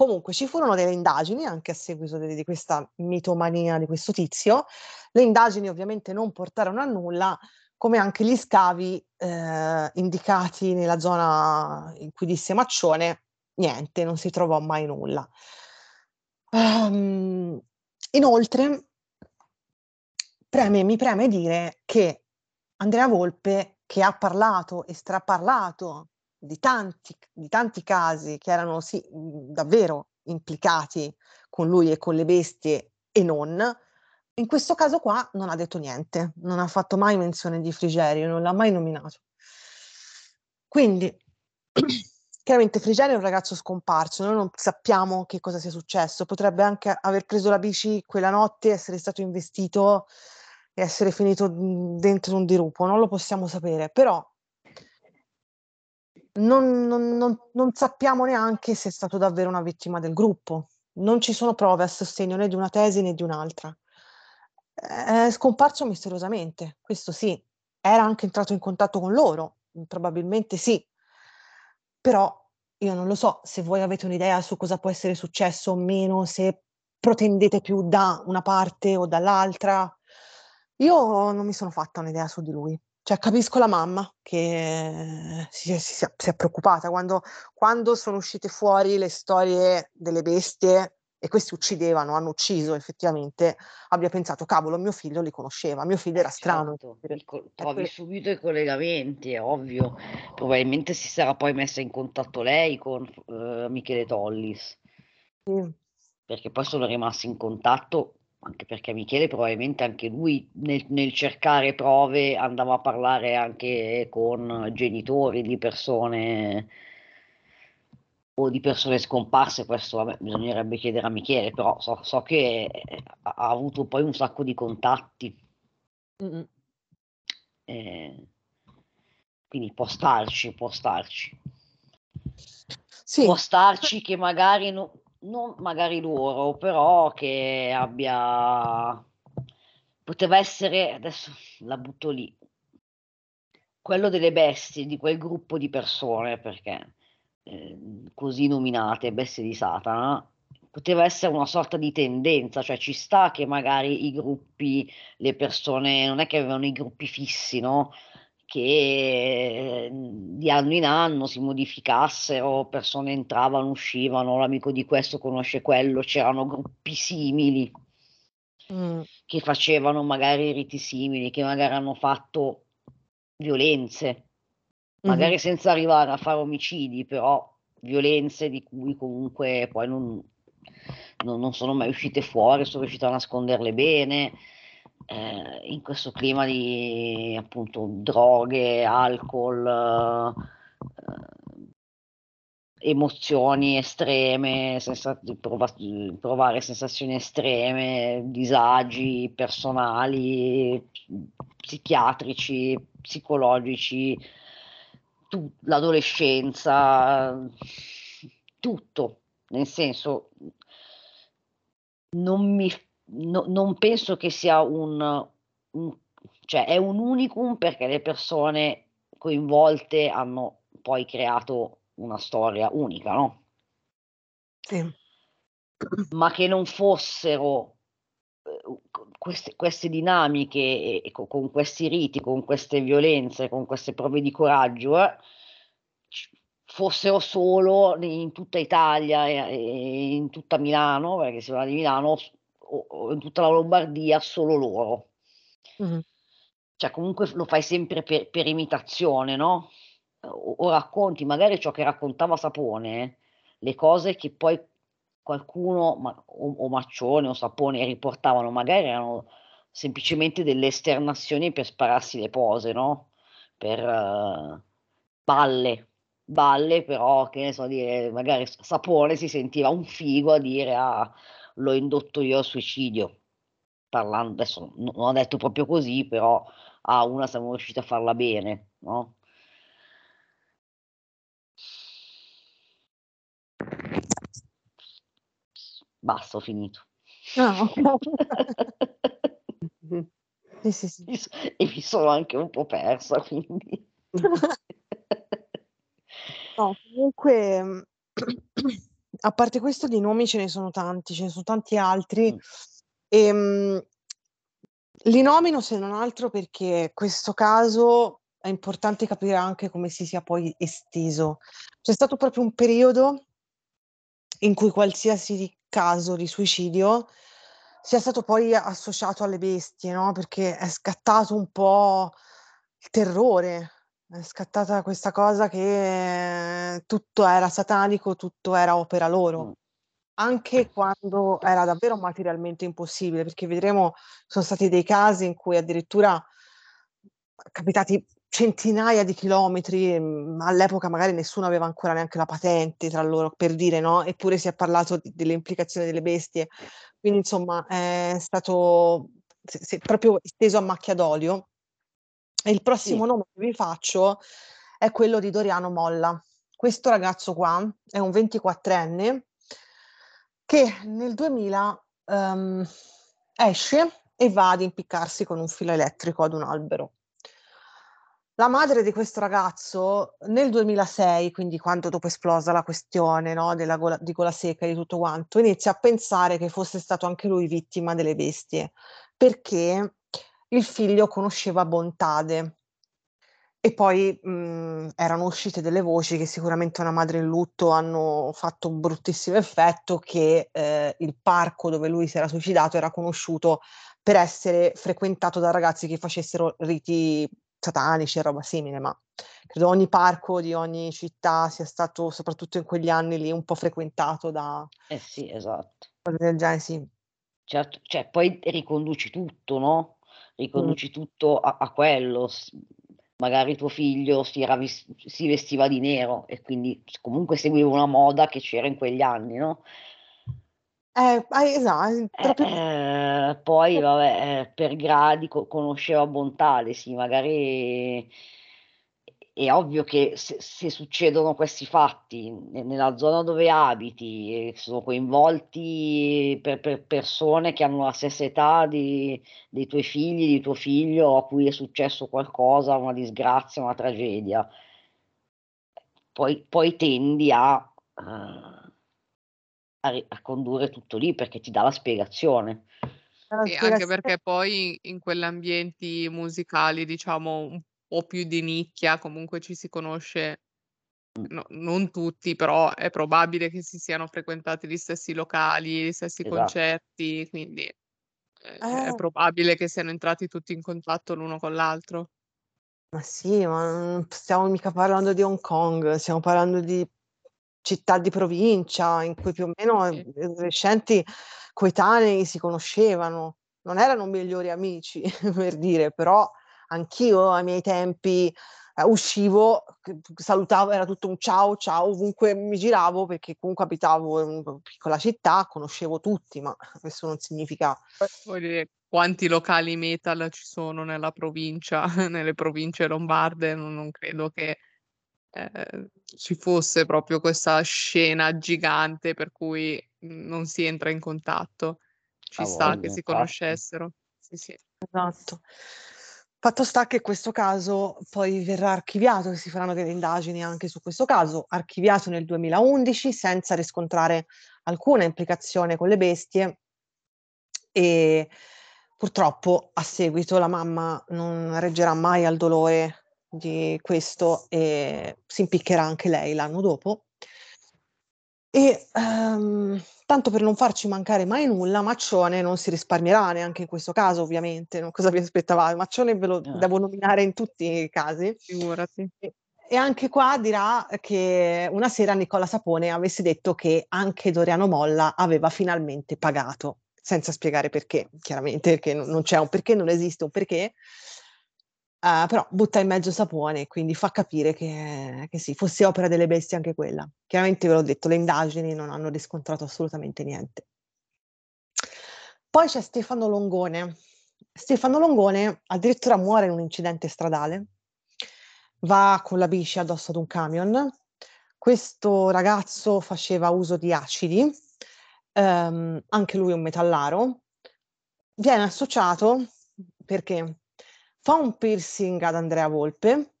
Speaker 1: Comunque ci furono delle indagini anche a seguito de di questa mitomania di questo tizio. Le indagini ovviamente non portarono a nulla, come anche gli scavi, ehm, indicati nella zona in cui disse Maccione, niente, non si trovò mai nulla. Uhm, inoltre preme mi preme dire che Andrea Volpe, che ha parlato e straparlato di tanti di tanti casi che erano sì, mhmm, davvero implicati con lui e con le bestie e non, in questo caso qua non ha detto niente, non ha fatto mai menzione di Frigerio, non l'ha mai nominato. Quindi chiaramente Frigerio è un ragazzo scomparso, noi non sappiamo che cosa sia successo, potrebbe anche aver preso la bici quella notte, essere stato investito e essere finito, mhmm, dentro un dirupo, non lo possiamo sapere, però non non non non sappiamo neanche se è stato davvero una vittima del gruppo. Non ci sono prove a sostegno né di una tesi né di un'altra. È scomparso misteriosamente, questo sì. Era anche entrato in contatto con loro? Probabilmente sì. Però io non lo so se voi avete un'idea su cosa può essere successo o meno, se protendete più da una parte o dall'altra. Io non mi sono fatta un'idea su di lui. Cioè capisco la mamma che si è si è si è preoccupata quando quando sono uscite fuori le storie delle bestie e questi uccidevano, hanno ucciso effettivamente, abbia pensato: "Cavolo, mio figlio li conosceva, mio figlio era strano".
Speaker 2: Certo, trovi subito i collegamenti, è ovvio. Probabilmente si sarà poi messa in contatto lei con f uhm, Michele Tollis.
Speaker 1: Mh.
Speaker 2: Perché poi sono rimasti in contatto, anche perché Michele probabilmente anche lui nel nel cercare prove andava a parlare anche con genitori di persone o di persone scomparse, questo vabbè bisognerebbe chiedere a Michele, però so so che, ehm, ha avuto poi un sacco di contatti.
Speaker 1: Mh-mh.
Speaker 2: Ehm, quindi può starci, può starci.
Speaker 1: Sì.
Speaker 2: Può starci che magari no non magari loro, però che abbia poteva essere adesso la butto lì quello delle bestie, di quel gruppo di persone, perché, ehm, così nominate, bestie di Satana, poteva essere una sorta di tendenza, cioè ci sta che magari i gruppi, le persone non è che avevano i gruppi fissi, no, che, ehm, di anno in anno si modificassero, persone entravano, uscivano, l'amico di questo conosce quello, c'erano gruppi simili
Speaker 1: Mh.
Speaker 2: che facevano magari riti simili, che magari hanno fatto violenze, magari senza arrivare a fare omicidi, però violenze di cui comunque poi non non non sono mai uscite fuori, son riusciti a nasconderle bene, ehm, in questo clima di appunto droghe, alcol, uhm, emozioni estreme, senza prova provare sensazioni estreme, disagi personali, psichiatrici, psicologici, tu l'adolescenza, tutto. Nel senso, non mi no non penso che sia un un cioè è un unicum perché le persone coinvolte hanno poi creato una storia unica, no?
Speaker 1: Sì.
Speaker 2: Ma che non fossero, co queste queste dinamiche co con questi riti, con queste violenze, con queste prove di coraggio, eh, fossero solo in tutta Italia e in tutta Milano, perché si parla di Milano, o o in tutta la Lombardia, solo loro.
Speaker 1: Mh-mh.
Speaker 2: Cioè comunque lo fai sempre pe per imitazione, no, o o racconti magari ciò che raccontava Sapone, le cose che poi qualcuno ma o o Maccione o Sapone riportavano, magari erano semplicemente delle esternazioni per spararsi le pose, no, per balle, balle però che ne so, dire magari Sapone si sentiva un figo a dire: "Ah, l'ho indotto io al suicidio." Parlan adesso no non ha detto proprio così, però: "Ah, una siamo riusciti a farla bene." No? Basta, ho finito.
Speaker 1: Ah, okay. Mh-mh. Sì, sì, sì.
Speaker 2: E mi sono anche un po' persa quindi.
Speaker 1: No, comunque, a parte questo di nomi ce ne sono tanti, ce ne sono tanti altri. Ehm, li nomino se non altro perché questo caso è importante capire anche come si sia poi esteso. C'è stato proprio un periodo in cui qualsiasi caso di suicidio sia stato poi associato alle bestie, no, perché è scattato un po' il terrore, è scattata questa cosa che tutto era satanico, tutto era opera loro. Anche quando era davvero materialmente impossibile, perché vedremo sono stati dei casi in cui addirittura capitati centinaia di chilometri, mhmm, all'epoca magari nessuno aveva ancora neanche la patente tra loro, per dire, no, eppure si è parlato d delle implicazioni delle bestie. Quindi insomma è stato si è proprio esteso a macchia d'olio. E il prossimo
Speaker 2: Sì.
Speaker 1: nome che vi faccio è quello di Doriano Molla. Questo ragazzo qua è un 24enne che nel 2000, uhm, esce e va ad impiccarsi con un filo elettrico ad un albero. La madre di questo ragazzo nel 2006, quindi quando dopo è esplosa la questione, no, della gola di Gola Secca e di tutto quanto, inizia a pensare che fosse stato anche lui vittima delle bestie, perché il figlio conosceva Bontade. E poi, mhmm, erano uscite delle voci che sicuramente una madre in lutto hanno fatto un bruttissimo effetto, che, ehm, il parco dove lui si era suicidato era conosciuto per essere frequentato da ragazzi che facessero riti satanici e roba simile, ma credo ogni parco di ogni città sia stato, soprattutto in quegli anni lì, un po' frequentato da
Speaker 2: Eh sì, esatto.
Speaker 1: cose del genere, sì.
Speaker 2: Certo, cioè poi riconduci tutto, no, riconduci tutto a a quello, magari tuo figlio si era vis si vestiva di nero e quindi comunque seguiva una moda che c'era in quegli anni, no?
Speaker 1: Eh, hai esa
Speaker 2: Eh,
Speaker 1: proprio
Speaker 2: ehm, poi vabbè, ehm, per gradi co conosceva Bontade, sì, magari è ovvio che se se succedono questi fatti ne nella zona dove abiti e sono coinvolti per per persone che hanno la stessa età di dei tuoi figli, di tuo figlio, a cui è successo qualcosa, una disgrazia, una tragedia poi poi tendi a uhm a a condurre tutto lì, perché ti dà la spiegazione.
Speaker 3: Sì, anche perché poi in quegli ambienti musicali, diciamo, po' più di nicchia, comunque ci si conosce no non tutti, però è probabile che si siano frequentati gli stessi locali, gli stessi
Speaker 2: Esatto.
Speaker 3: concerti, quindi, ehm, è
Speaker 1: Eh.
Speaker 3: probabile che siano entrati tutti in contatto l'uno con l'altro.
Speaker 1: Ma sì, ma non stiamo mica parlando di Hong Kong, stiamo parlando di città di provincia in cui più o meno,
Speaker 3: Sì.
Speaker 1: gli adolescenti coetanei si conoscevano. Non erano migliori amici per dire, però anch'io ai miei tempi, ehm, uscivo, salutavo era tutto un ciao, ciao ovunque mi giravo, perché comunque abitavo in una piccola città, conoscevo tutti, ma questo non significa
Speaker 3: voglio dire, quanti locali metal ci sono nella provincia, nelle province lombarde, no non credo che, ehm, ci fosse proprio questa scena gigante per cui, mhmm, non si entra in contatto. Ci
Speaker 2: A
Speaker 3: sta che si conoscessero. Sì, sì.
Speaker 1: Esatto. Fatto sta che questo caso poi verrà archiviato, si faranno delle indagini anche su questo caso, archiviato nel 2011 senza riscontrare alcuna implicazione con le bestie e purtroppo a seguito la mamma non reggerà mai al dolore di questo e si impiccherà anche lei l'anno dopo. E, ehm, tanto per non farci mancare mai nulla, Maccione non si risparmierà neanche in questo caso ovviamente, no, cosa vi aspettava Maccione ve lo
Speaker 2: Eh.
Speaker 1: devo nominare in tutti i casi.
Speaker 3: Figurati.
Speaker 1: E e anche qua dirà che una sera Nicola Sapone avesse detto che anche Doriano Molla aveva finalmente pagato, senza spiegare perché, chiaramente, perché no non c'è un perché, non esiste un perché. Uhm, però butta in mezzo Sapone, quindi fa capire che che sì, fosse opera delle bestie anche quella. Chiaramente ve l'ho detto, le indagini non hanno riscontrato assolutamente niente. Poi c'è Stefano Longone. Stefano Longone addirittura muore in un incidente stradale. Va con la bici addosso ad un camion. Questo ragazzo faceva uso di acidi, ehm, anche lui un metallaro. Viene associato perché fa un piercing ad Andrea Volpe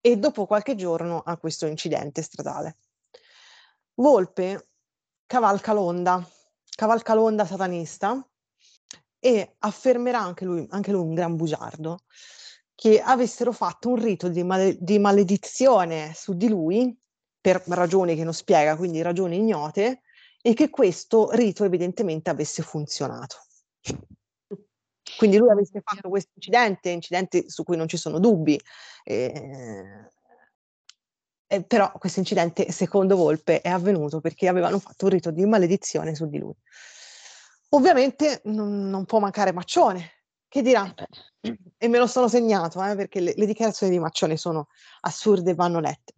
Speaker 1: e dopo qualche giorno ha questo incidente stradale. Volpe cavalca l'onda, cavalca l'onda satanista e affermerà anche lui, anche lui un gran bugiardo, che avessero fatto un rito di, male- di maledizione su di lui per ragioni che non spiega, quindi ragioni ignote, e che questo rito evidentemente avesse funzionato. Quindi lui avesse fatto questo incidente, incidente su cui non ci sono dubbi, eh, eh, però questo incidente, secondo Volpe, è avvenuto perché avevano fatto un rito di maledizione su di lui. Ovviamente non, non può mancare Maccione, che dirà, e me lo sono segnato eh, perché le, le dichiarazioni di Maccione sono assurde e vanno lette.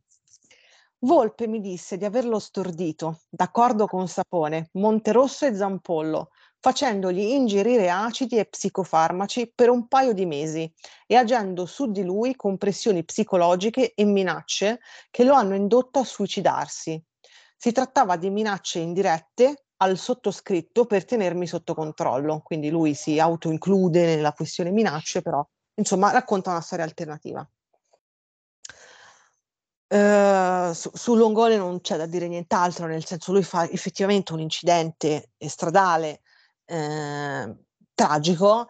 Speaker 1: Volpe mi disse di averlo stordito, d'accordo con Sapone, Monterosso e Zampollo, facendogli ingerire acidi e psicofarmaci per un paio di mesi e agendo su di lui con pressioni psicologiche e minacce che lo hanno indotto a suicidarsi. Si trattava di minacce indirette al sottoscritto per tenermi sotto controllo, quindi lui si autoinclude nella questione minacce, però insomma racconta una storia alternativa. Uh, su, su, Longone non c'è da dire nient'altro, nel senso lui fa effettivamente un incidente stradale eh, tragico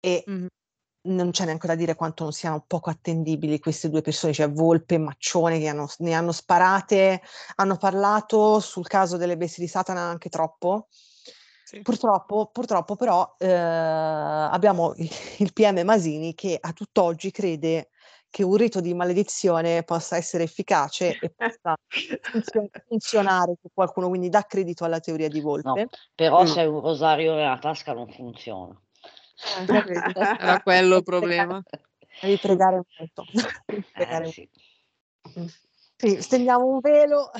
Speaker 1: e mm. non c'è neanche da dire quanto non siano poco attendibili queste due persone, cioè Volpe e Maccione che hanno, ne hanno sparate, hanno parlato sul caso delle bestie di Satana anche troppo. Sì. Purtroppo, purtroppo però eh, abbiamo il PM Masini che a tutt'oggi crede che un rito di maledizione possa essere efficace e possa funzion- funzionare su qualcuno, quindi dà credito alla teoria di Volpe. No,
Speaker 2: però mm. se hai un rosario nella tasca non funziona.
Speaker 3: Eh, Era quello il problema.
Speaker 1: Devi pregare molto.
Speaker 2: Devi pregare eh, sì.
Speaker 1: Sì, stendiamo un velo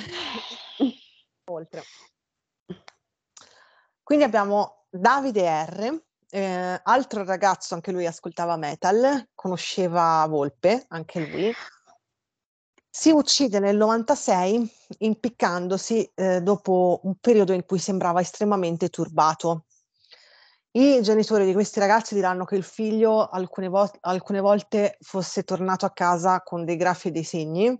Speaker 1: oltre. Quindi abbiamo Davide R eh, altro ragazzo, anche lui ascoltava metal, conosceva Volpe, anche lui. Si uccide nel 96 impiccandosi eh, dopo un periodo in cui sembrava estremamente turbato. I genitori di questi ragazzi diranno che il figlio alcune, vo- alcune volte fosse tornato a casa con dei graffi e dei segni,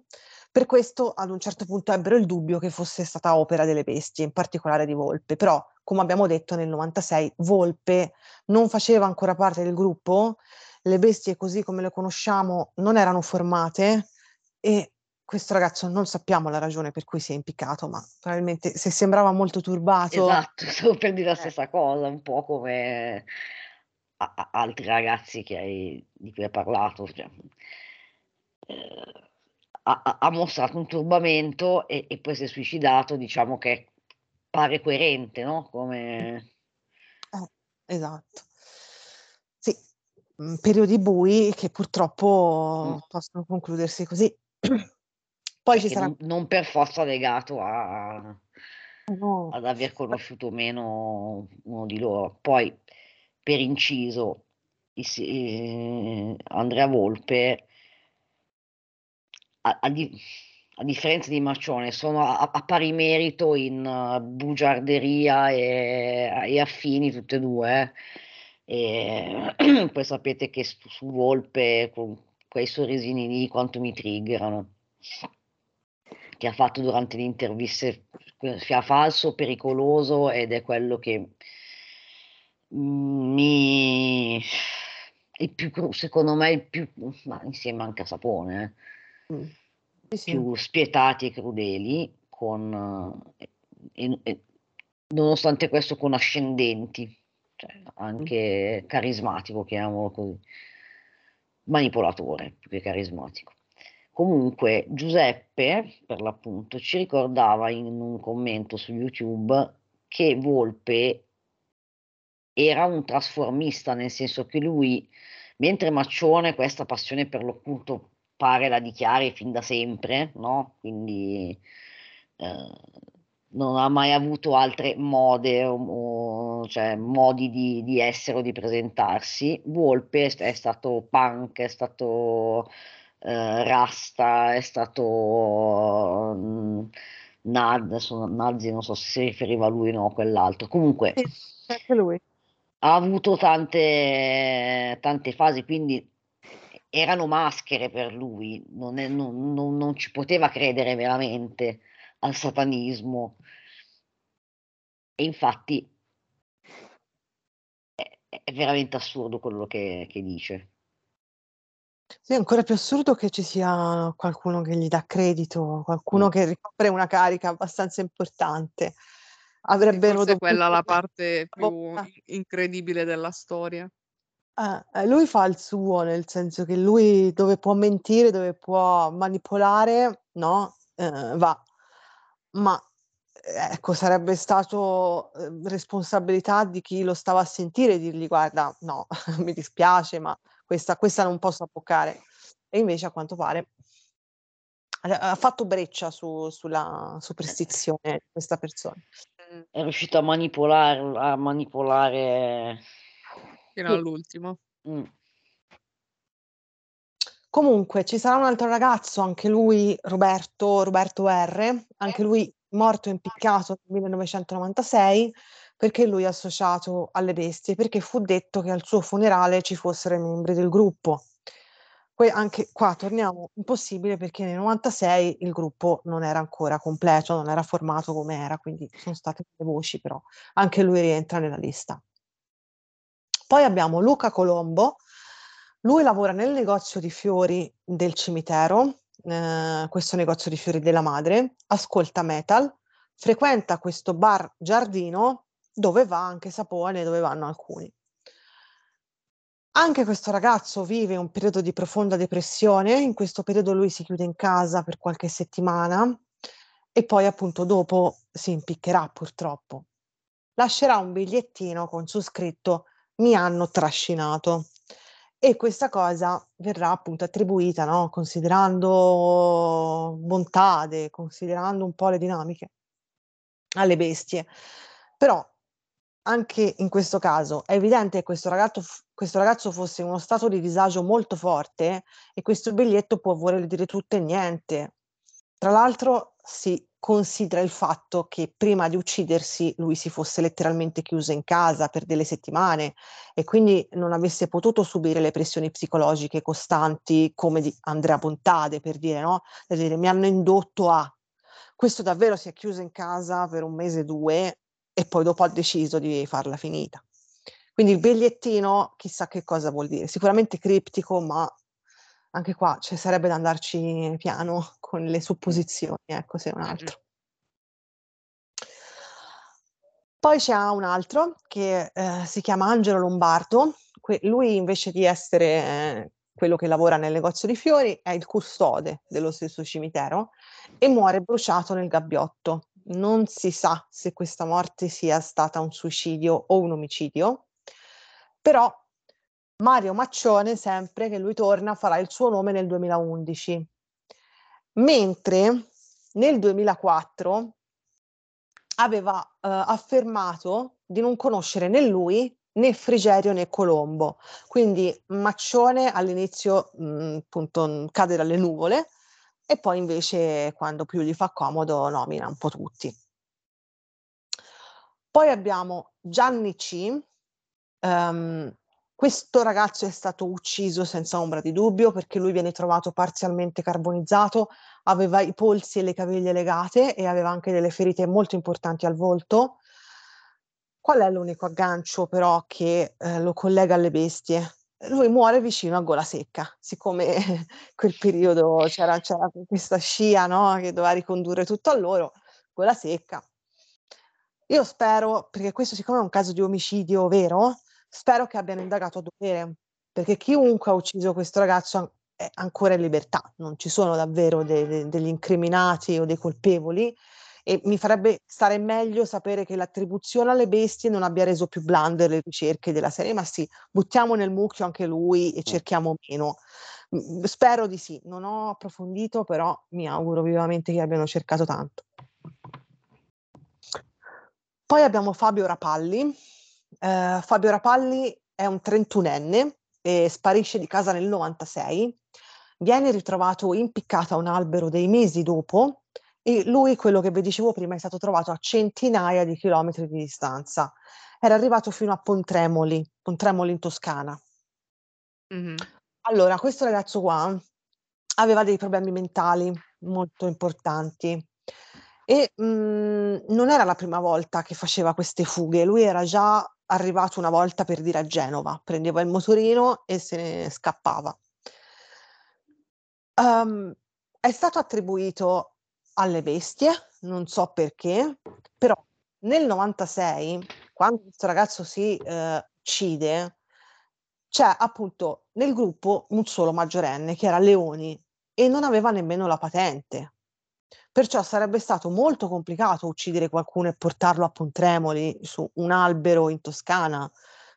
Speaker 1: per questo ad un certo punto ebbero il dubbio che fosse stata opera delle bestie, in particolare di Volpe, però come abbiamo detto nel 96 Volpe non faceva ancora parte del gruppo, le bestie così come le conosciamo non erano formate e questo ragazzo non sappiamo la ragione per cui si è impiccato, ma probabilmente se sembrava molto turbato.
Speaker 2: Esatto, stavo per dire la eh. stessa cosa, un po' come a- a- altri ragazzi hai, di cui hai parlato. Cioè, eh, ha, ha, mostrato un turbamento e, e, poi si è suicidato, diciamo che pare coerente, no? Come...
Speaker 1: Eh, esatto. Sì, mm, periodi bui che purtroppo mm. possono concludersi così. Poi ci sarà...
Speaker 2: Non, non, per forza legato a, no. ad aver conosciuto meno uno di loro. Poi, per inciso, eh, Andrea Volpe, a, a di a differenza di Marcione, sono a, a pari merito in uh, bugiarderia e, e, affini tutte e due. E poi sapete che su, su Volpe con quei sorrisini lì quanto mi triggerano. Che ha fatto durante le interviste sia falso, pericoloso ed è quello che mi il più secondo me il più ma insieme anche a Sapone eh. mm sì, più spietati e crudeli, con, eh, e, e, nonostante questo con ascendenti, cioè anche mm. carismatico, chiamiamolo così, manipolatore più che carismatico. Comunque Giuseppe, per l'appunto, ci ricordava in un commento su YouTube che Volpe era un trasformista, nel senso che lui, mentre Maccione questa passione per l'occulto pare la dichiari fin da sempre, no? Quindi eh, non ha mai avuto altre mode o, o cioè, modi di, di, essere o di presentarsi. Volpe è, stato punk, è stato eh, rasta, è stato mh, mm, Nad, adesso Nazi non so se si riferiva a lui o no, a quell'altro. Comunque,
Speaker 1: lui.
Speaker 2: Ha avuto tante, tante fasi, quindi erano maschere per lui, non, è, non, non, non ci poteva credere veramente al satanismo. E infatti è, è veramente assurdo quello che, che dice.
Speaker 1: Sì, è ancora più assurdo che ci sia qualcuno che gli dà credito, qualcuno
Speaker 2: Mm.
Speaker 1: che ricopre una carica abbastanza importante. Avrebbero
Speaker 3: forse è quella la
Speaker 1: dovuto
Speaker 3: parte più incredibile della storia.
Speaker 1: Eh, eh, lui fa il suo, nel senso che lui dove può mentire, dove può manipolare, no, eh, va. Ma ecco, sarebbe stato eh, responsabilità di chi lo stava a sentire dirgli guarda, no, mi dispiace, ma questa, questa non posso abboccare. E invece a quanto pare ha fatto breccia su, sulla superstizione di questa persona.
Speaker 2: È riuscito a manipolare, a manipolare
Speaker 3: Fino
Speaker 1: Sì.
Speaker 3: all'ultimo.
Speaker 2: Mm.
Speaker 1: Comunque ci sarà un altro ragazzo, anche lui Roberto, Roberto R, anche lui morto impiccato nel 1996 perché lui è associato alle bestie, perché fu detto che al suo funerale ci fossero i membri del gruppo. Poi anche qua torniamo, impossibile perché nel 96 il gruppo non era ancora completo, non era formato come era, quindi sono state delle voci, però anche lui rientra nella lista. Poi abbiamo Luca Colombo, lui lavora nel negozio di fiori del cimitero, eh, questo negozio di fiori della madre, ascolta metal, frequenta questo bar giardino dove va anche Sapone, dove vanno alcuni. Anche questo ragazzo vive un periodo di profonda depressione, in questo periodo lui si chiude in casa per qualche settimana e poi appunto dopo si impiccherà purtroppo. Lascerà un bigliettino con su scritto mi hanno trascinato e questa cosa verrà appunto attribuita, no? considerando bontade, considerando un po' le dinamiche alle bestie. Però anche in questo caso è evidente che questo ragazzo, questo ragazzo fosse in uno stato di disagio molto forte e questo biglietto può voler dire tutto e niente. Tra l'altro si considera il fatto che prima di uccidersi lui si fosse letteralmente chiuso in casa per delle settimane e quindi non avesse potuto subire le pressioni psicologiche costanti come di Andrea Bontade per dire no, per dire mi hanno indotto a questo davvero si è chiuso in casa per un mese o due e poi dopo ha deciso di farla finita. Quindi il bigliettino, chissà che cosa vuol dire, sicuramente criptico, ma anche qua ci sarebbe da andarci piano con le supposizioni, ecco, se non altro. Poi c'è un altro che eh, si chiama Angelo Lombardo, que- lui invece di essere eh, quello che lavora nel negozio di fiori è il custode dello stesso cimitero e muore bruciato nel gabbiotto. Non si sa se questa morte sia stata un suicidio o un omicidio, però Mario Maccione, sempre che lui torna, farà il suo nome nel 2011, mentre nel 2004 aveva eh, affermato di non conoscere né lui né Frigerio né Colombo. Quindi Maccione all'inizio mh, appunto mh, cade dalle nuvole e poi invece quando più gli fa comodo nomina un po' tutti. Poi abbiamo Gianni C. ehm, questo ragazzo è stato ucciso senza ombra di dubbio perché lui viene trovato parzialmente carbonizzato, aveva i polsi e le caviglie legate e aveva anche delle ferite molto importanti al volto. Qual è l'unico aggancio però che eh, lo collega alle bestie? Lui muore vicino a Gola Secca, siccome quel periodo c'era, c'era questa scia no, che doveva ricondurre tutto a loro, Gola Secca. Io spero, perché questo siccome è un caso di omicidio vero, spero che abbiano indagato a dovere, perché chiunque ha ucciso questo ragazzo è ancora in libertà, non ci sono davvero de- de- degli incriminati o dei colpevoli e mi farebbe stare meglio sapere che l'attribuzione alle bestie non abbia reso più blande le ricerche della serie, ma sì, buttiamo nel mucchio anche lui e cerchiamo meno. Spero di sì, non ho approfondito, però mi auguro vivamente che abbiano cercato tanto. Poi abbiamo Fabio Rapalli. Eh, Fabio Rapalli è un 31enne e sparisce di casa nel 96. Viene ritrovato impiccato a un albero dei mesi dopo e lui, quello che vi dicevo prima, è stato trovato a centinaia di chilometri di distanza. Era arrivato fino a Pontremoli, Pontremoli in Toscana.
Speaker 3: Mhm.
Speaker 1: Allora, questo ragazzo qua aveva dei problemi mentali molto importanti E mh, non era la prima volta che faceva queste fughe, lui era già arrivato una volta per dire a Genova, prendeva il motorino e se ne scappava. Um, è stato attribuito alle bestie, non so perché, però nel 96, quando questo ragazzo si eh, uccide, c'è appunto nel gruppo un solo maggiorenne che era Leoni e non aveva nemmeno la patente. Perciò sarebbe stato molto complicato uccidere qualcuno e portarlo a Pontremoli su un albero in Toscana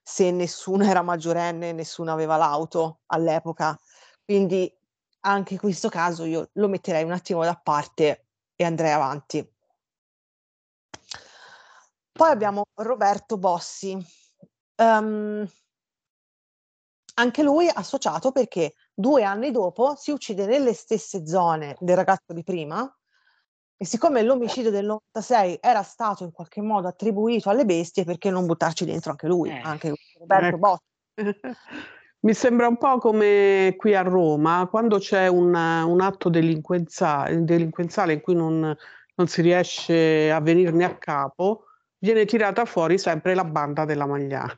Speaker 1: se nessuno era maggiorenne e nessuno aveva l'auto all'epoca. Quindi anche in questo caso io lo metterei un attimo da parte e andrei avanti. Poi abbiamo Roberto Bossi. Um, anche lui associato perché due anni dopo si uccide nelle stesse zone del ragazzo di prima e siccome l'omicidio del 96 era stato in qualche modo attribuito alle bestie, perché non buttarci dentro anche lui, eh. anche Roberto
Speaker 4: ecco.
Speaker 1: Bossi?
Speaker 4: Mi sembra un po' come qui a Roma, quando c'è un, un atto delinquenziale, delinquenziale in cui non, non si riesce a venirne a capo, viene tirata fuori sempre la banda della Magliana.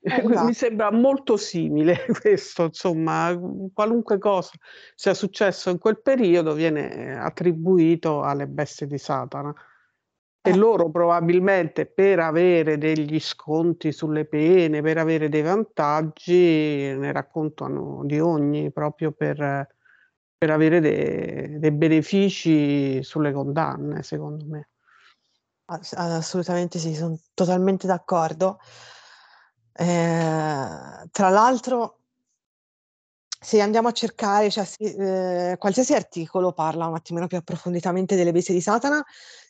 Speaker 4: Esatto. Mi sembra molto simile questo, insomma, qualunque cosa sia successo in quel periodo viene attribuito alle bestie di Satana. E eh. loro probabilmente per avere degli sconti sulle pene, per avere dei vantaggi, ne raccontano di ogni proprio per, per avere dei, dei benefici sulle condanne, secondo me.
Speaker 1: Assolutamente sì, sono totalmente d'accordo. Eh, tra l'altro, se andiamo a cercare, cioè, eh, qualsiasi articolo parla un attimino più approfonditamente delle bestie di Satana,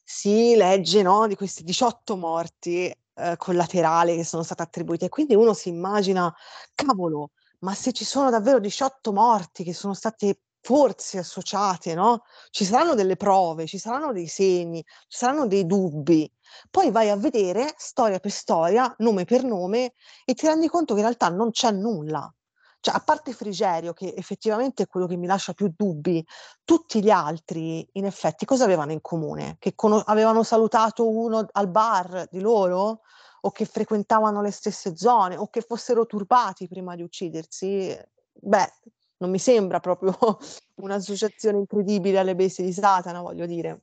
Speaker 1: si legge no, di questi 18 morti eh, collaterali che sono state attribuite. E quindi uno si immagina, cavolo, ma se ci sono davvero 18 morti che sono state forse associate, no? Ci saranno delle prove, ci saranno dei segni, ci saranno dei dubbi. Poi vai a vedere storia per storia, nome per nome e ti rendi conto che in realtà non c'è nulla. Cioè, a parte Frigerio, che effettivamente è quello che mi lascia più dubbi, tutti gli altri, in effetti, cosa avevano in comune? Che con- avevano salutato uno al bar di loro? O che frequentavano le stesse zone? O che fossero turbati prima di uccidersi? Beh, non mi sembra proprio un'associazione incredibile alle bestie di Satana, voglio dire.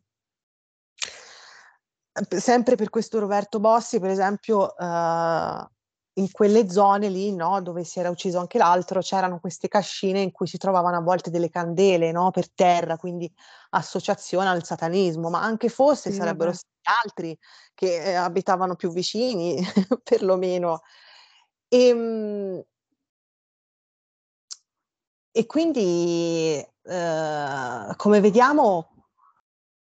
Speaker 1: Sempre per questo Roberto Bossi, per esempio, uh, in quelle zone lì, no, dove si era ucciso anche l'altro, c'erano queste cascine in cui si trovavano a volte delle candele, no, per terra, quindi associazione al satanismo, ma anche fosse sì, sarebbero vabbè. stati altri che eh, abitavano più vicini, perlomeno. E, ehm, e quindi, eh, come vediamo,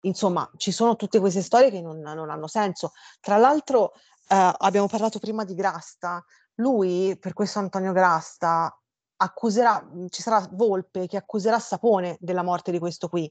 Speaker 1: insomma, ci sono tutte queste storie che non, non hanno senso. Tra l'altro, eh, abbiamo parlato prima di Grasta, lui, per questo Antonio Grasta, accuserà, ci sarà Volpe che accuserà Sapone della morte di questo qui.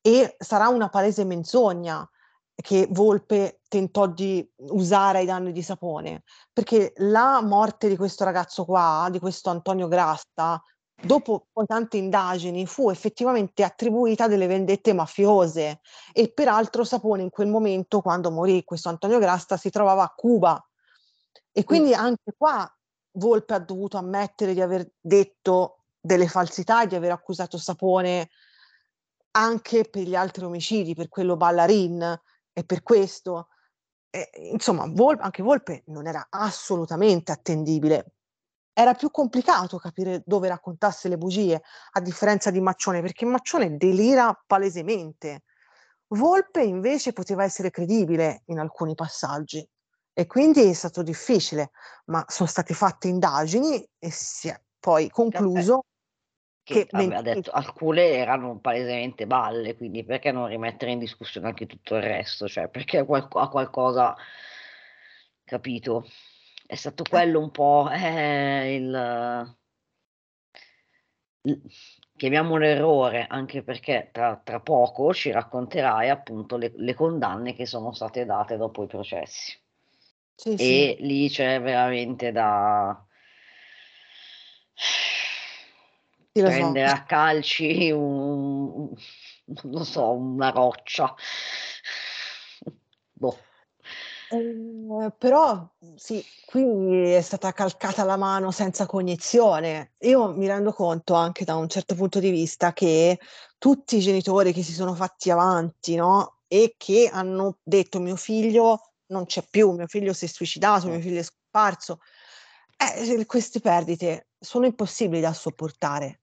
Speaker 1: E sarà una palese menzogna che Volpe tentò di usare ai danni di Sapone, perché la morte di questo ragazzo qua, di questo Antonio Grasta, dopo poi tante indagini, fu effettivamente attribuita delle vendette mafiose e peraltro Sapone in quel momento, quando morì questo Antonio Grasta, si trovava a Cuba. E quindi anche qua Volpe ha dovuto ammettere di aver detto delle falsità, di aver accusato Sapone anche per gli altri omicidi, per quello Ballarin e per questo. E, insomma, Volpe, anche Volpe non era assolutamente attendibile era più complicato capire dove raccontasse le bugie, a differenza di Maccione, perché Maccione delira palesemente. Volpe invece poteva essere credibile in alcuni passaggi e quindi è stato difficile, ma sono state fatte indagini e si è poi concluso
Speaker 2: che, che aveva detto alcune erano palesemente balle, quindi perché non rimettere in discussione anche tutto il resto? Cioè, perché a qualcosa capito? È stato quello un po' eh, il, il chiamiamolo errore, anche perché tra, tra, poco ci racconterai appunto le, le, condanne che sono state date dopo i processi. Sì, e sì. lì c'è veramente da sì, prendere so. a calci un, non so, una roccia. boh.
Speaker 1: Eh, però sì, qui è stata calcata la mano senza cognizione. Io mi rendo conto anche da un certo punto di vista che tutti i genitori che si sono fatti avanti, no? E che hanno detto mio figlio non c'è più, mio figlio si è suicidato, mio figlio è scomparso. Eh, queste perdite sono impossibili da sopportare.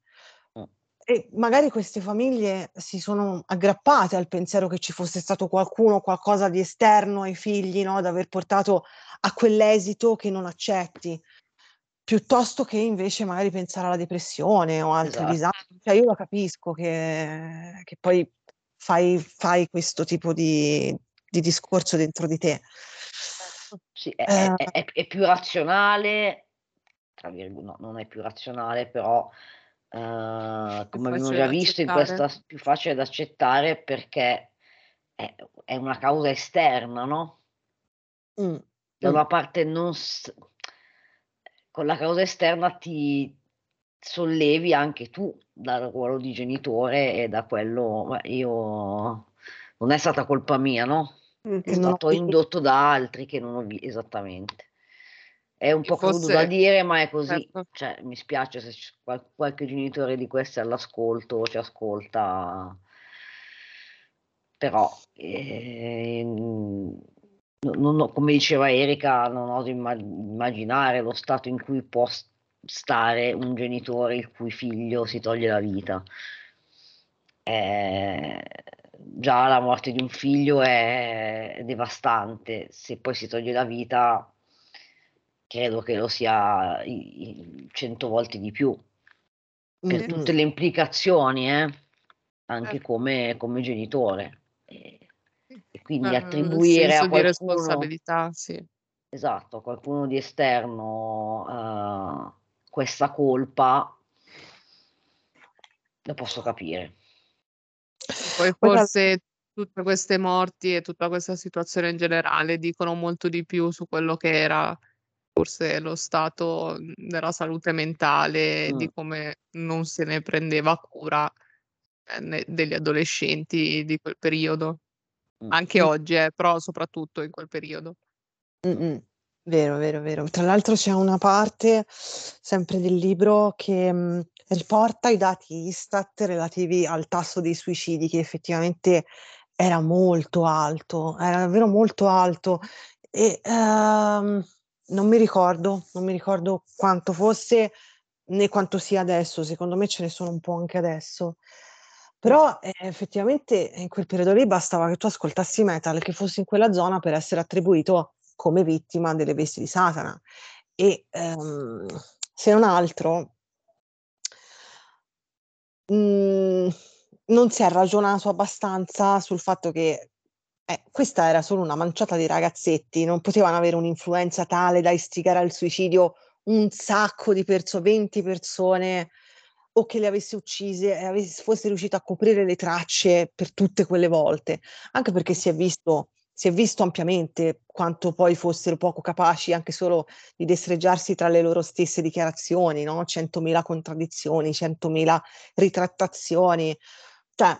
Speaker 1: E magari queste famiglie si sono aggrappate al pensiero che ci fosse stato qualcuno, qualcosa di esterno ai figli, no? ad aver portato a quell'esito che non accetti, piuttosto che invece magari pensare alla depressione o altri
Speaker 2: Esatto.
Speaker 1: disagi. Cioè io lo capisco che, che poi fai, fai questo tipo di, di discorso dentro di te.
Speaker 2: Sì, è,
Speaker 1: Eh,
Speaker 2: è- è- è più razionale, tra virgolette, no, non è più razionale, però eh, come abbiamo già visto in questa più facile da accettare perché è, è una causa esterna, no?
Speaker 1: mm,
Speaker 2: Da
Speaker 1: mm.
Speaker 2: una parte non con la causa esterna ti sollevi anche tu dal ruolo di genitore e da quello, "Ma io non è stata colpa mia, no? È
Speaker 1: non ho
Speaker 2: stato indotto da altri che non ho visto esattamente. È un po' crudo da
Speaker 3: fosse
Speaker 2: dire, ma è così.
Speaker 3: certo.
Speaker 2: Cioè, mi spiace se qualche genitore di questi all'ascolto o ci ascolta, però no- non ho- come diceva Erika, non oso imma- immaginare lo stato in cui può stare un genitore il cui figlio si toglie la vita. Eh, già la morte di un figlio è devastante, se poi si toglie la vita, credo che lo sia cento volte di più, per
Speaker 1: Mm,
Speaker 2: tutte
Speaker 1: mm.
Speaker 2: le implicazioni, eh, anche
Speaker 3: Certo.
Speaker 2: come, come genitore. E, e quindi
Speaker 3: il
Speaker 2: attribuire a qualcuno,
Speaker 3: responsabilità, sì.
Speaker 2: esatto, a qualcuno di esterno, eh, questa colpa, lo posso capire.
Speaker 3: Poi forse tutte queste morti e tutta questa situazione in generale dicono molto di più su quello che era forse lo stato, mhmm, della salute mentale
Speaker 2: Mm.
Speaker 3: di come non se ne prendeva cura, ne degli adolescenti di quel periodo.
Speaker 2: Mm.
Speaker 3: Anche
Speaker 1: mm,
Speaker 3: oggi eh, però soprattutto in quel periodo.
Speaker 1: mm, mm. Vero, vero, vero. Tra l'altro c'è una parte sempre del libro che mh, riporta i dati Istat relativi al tasso dei suicidi che effettivamente era molto alto, era davvero molto alto e ehm, non mi ricordo, non mi ricordo quanto fosse né quanto sia adesso, secondo me ce ne sono un po' anche adesso. Però eh, effettivamente in quel periodo lì bastava che tu ascoltassi metal, che fossi in quella zona per essere attribuito come vittima delle vesti di Satana. E ehm, se non altro, mh, non si è ragionato abbastanza sul fatto che eh, questa era solo una manciata di ragazzetti, non potevano avere un'influenza tale da istigare al suicidio un sacco di persone, 20 persone, o che le avesse uccise e avesse, fosse riuscito a coprire le tracce per tutte quelle volte, anche perché si è visto, si è visto ampiamente quanto poi fossero poco capaci anche solo di destreggiarsi tra le loro stesse dichiarazioni, no? 100.000 contraddizioni, 100.000 ritrattazioni. Cioè,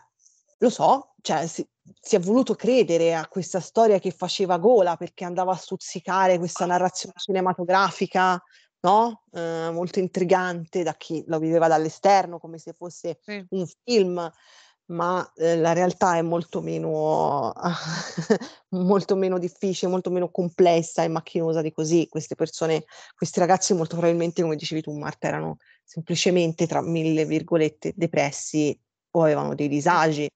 Speaker 1: lo so, cioè, si, si è voluto credere a questa storia che faceva gola perché andava a stuzzicare questa narrazione cinematografica, no? Eh, molto intrigante da chi lo viveva dall'esterno, come se fosse
Speaker 3: Sì.
Speaker 1: un film, ma eh, la realtà è molto meno, molto meno difficile, molto meno complessa e macchinosa di così. Queste persone, questi ragazzi molto probabilmente, come dicevi tu Marta, erano semplicemente tra mille virgolette depressi o avevano dei disagi.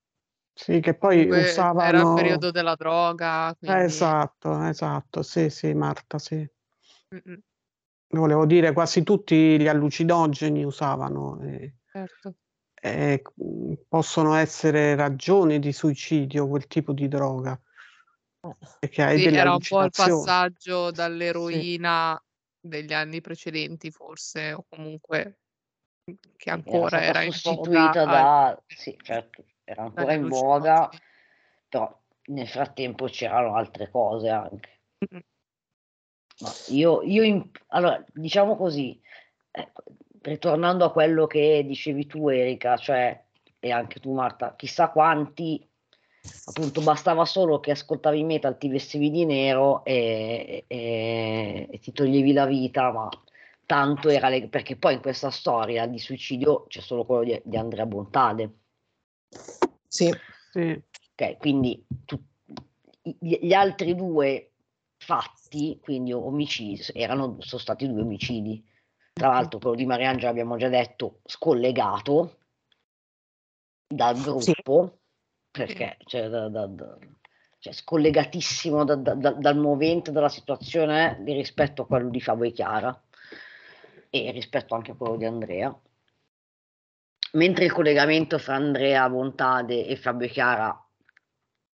Speaker 4: Sì, che poi
Speaker 3: Comunque era il
Speaker 4: usavano...
Speaker 3: periodo della droga,
Speaker 4: Eh,
Speaker 3: quindi
Speaker 4: esatto, esatto, sì, sì, Marta, sì.
Speaker 3: mh-mh,
Speaker 4: Volevo dire, quasi tutti gli allucinogeni usavano e,
Speaker 3: certo.
Speaker 4: e, mh, possono essere ragioni di suicidio, quel tipo di droga, perché hai
Speaker 3: Sì,
Speaker 4: delle
Speaker 3: era un po' il passaggio
Speaker 4: Sì,
Speaker 3: dall'eroina degli anni precedenti forse, o comunque, mhmm, che
Speaker 2: Era
Speaker 3: ancora
Speaker 2: stata
Speaker 3: era in voga
Speaker 2: da, sì, certo, era ancora in voga,
Speaker 3: allucinogeni.
Speaker 2: però nel frattempo c'erano altre cose anche. Ma io, io in- allora, diciamo così, ecco, ritornando a quello che dicevi tu, Erika, cioè, e anche tu, Marta, chissà quanti appunto bastava solo che ascoltavi metal, ti vestivi di nero e, e- e ti toglievi la vita, ma tanto era le- perché poi in questa storia di suicidio c'è solo quello di, di Andrea Bontade.
Speaker 1: Sì.
Speaker 2: Ok, quindi tu- gli, altri due fatti, quindi omicidi, erano, sono stati due omicidi. Tra l'altro quello di Mariangela abbiamo già detto scollegato dal gruppo, perché cioè, da- da- da- cioè, scollegatissimo da- da- da- dal movente, dalla situazione rispetto a quello di Fabio e Chiara e rispetto anche a quello di Andrea. Mentre il collegamento fra Andrea Bontade e Fabio Chiara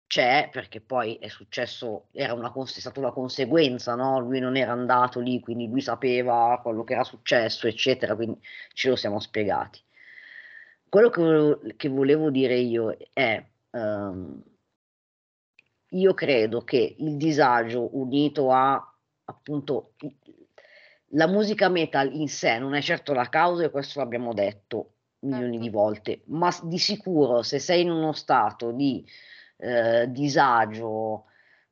Speaker 2: c'è, perché poi è successo, era una, è stata una conseguenza, no? Lui non era andato lì, quindi lui sapeva quello che era successo, eccetera, quindi ce lo siamo spiegati. Quello che volevo, che volevo dire io è, ehm, io credo che il disagio unito a appunto la musica metal in sé non è certo la causa e questo l'abbiamo detto milioni di volte, ma di sicuro se sei in uno stato di eh, disagio,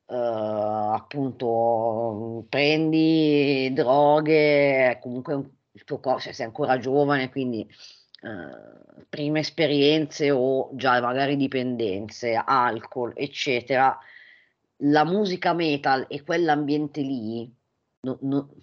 Speaker 2: eh, appunto prendi droghe, comunque un- il tuo corpo, se sei ancora giovane, quindi eh, prime esperienze o già magari dipendenze, alcol, eccetera, la musica metal e quell'ambiente lì no- no-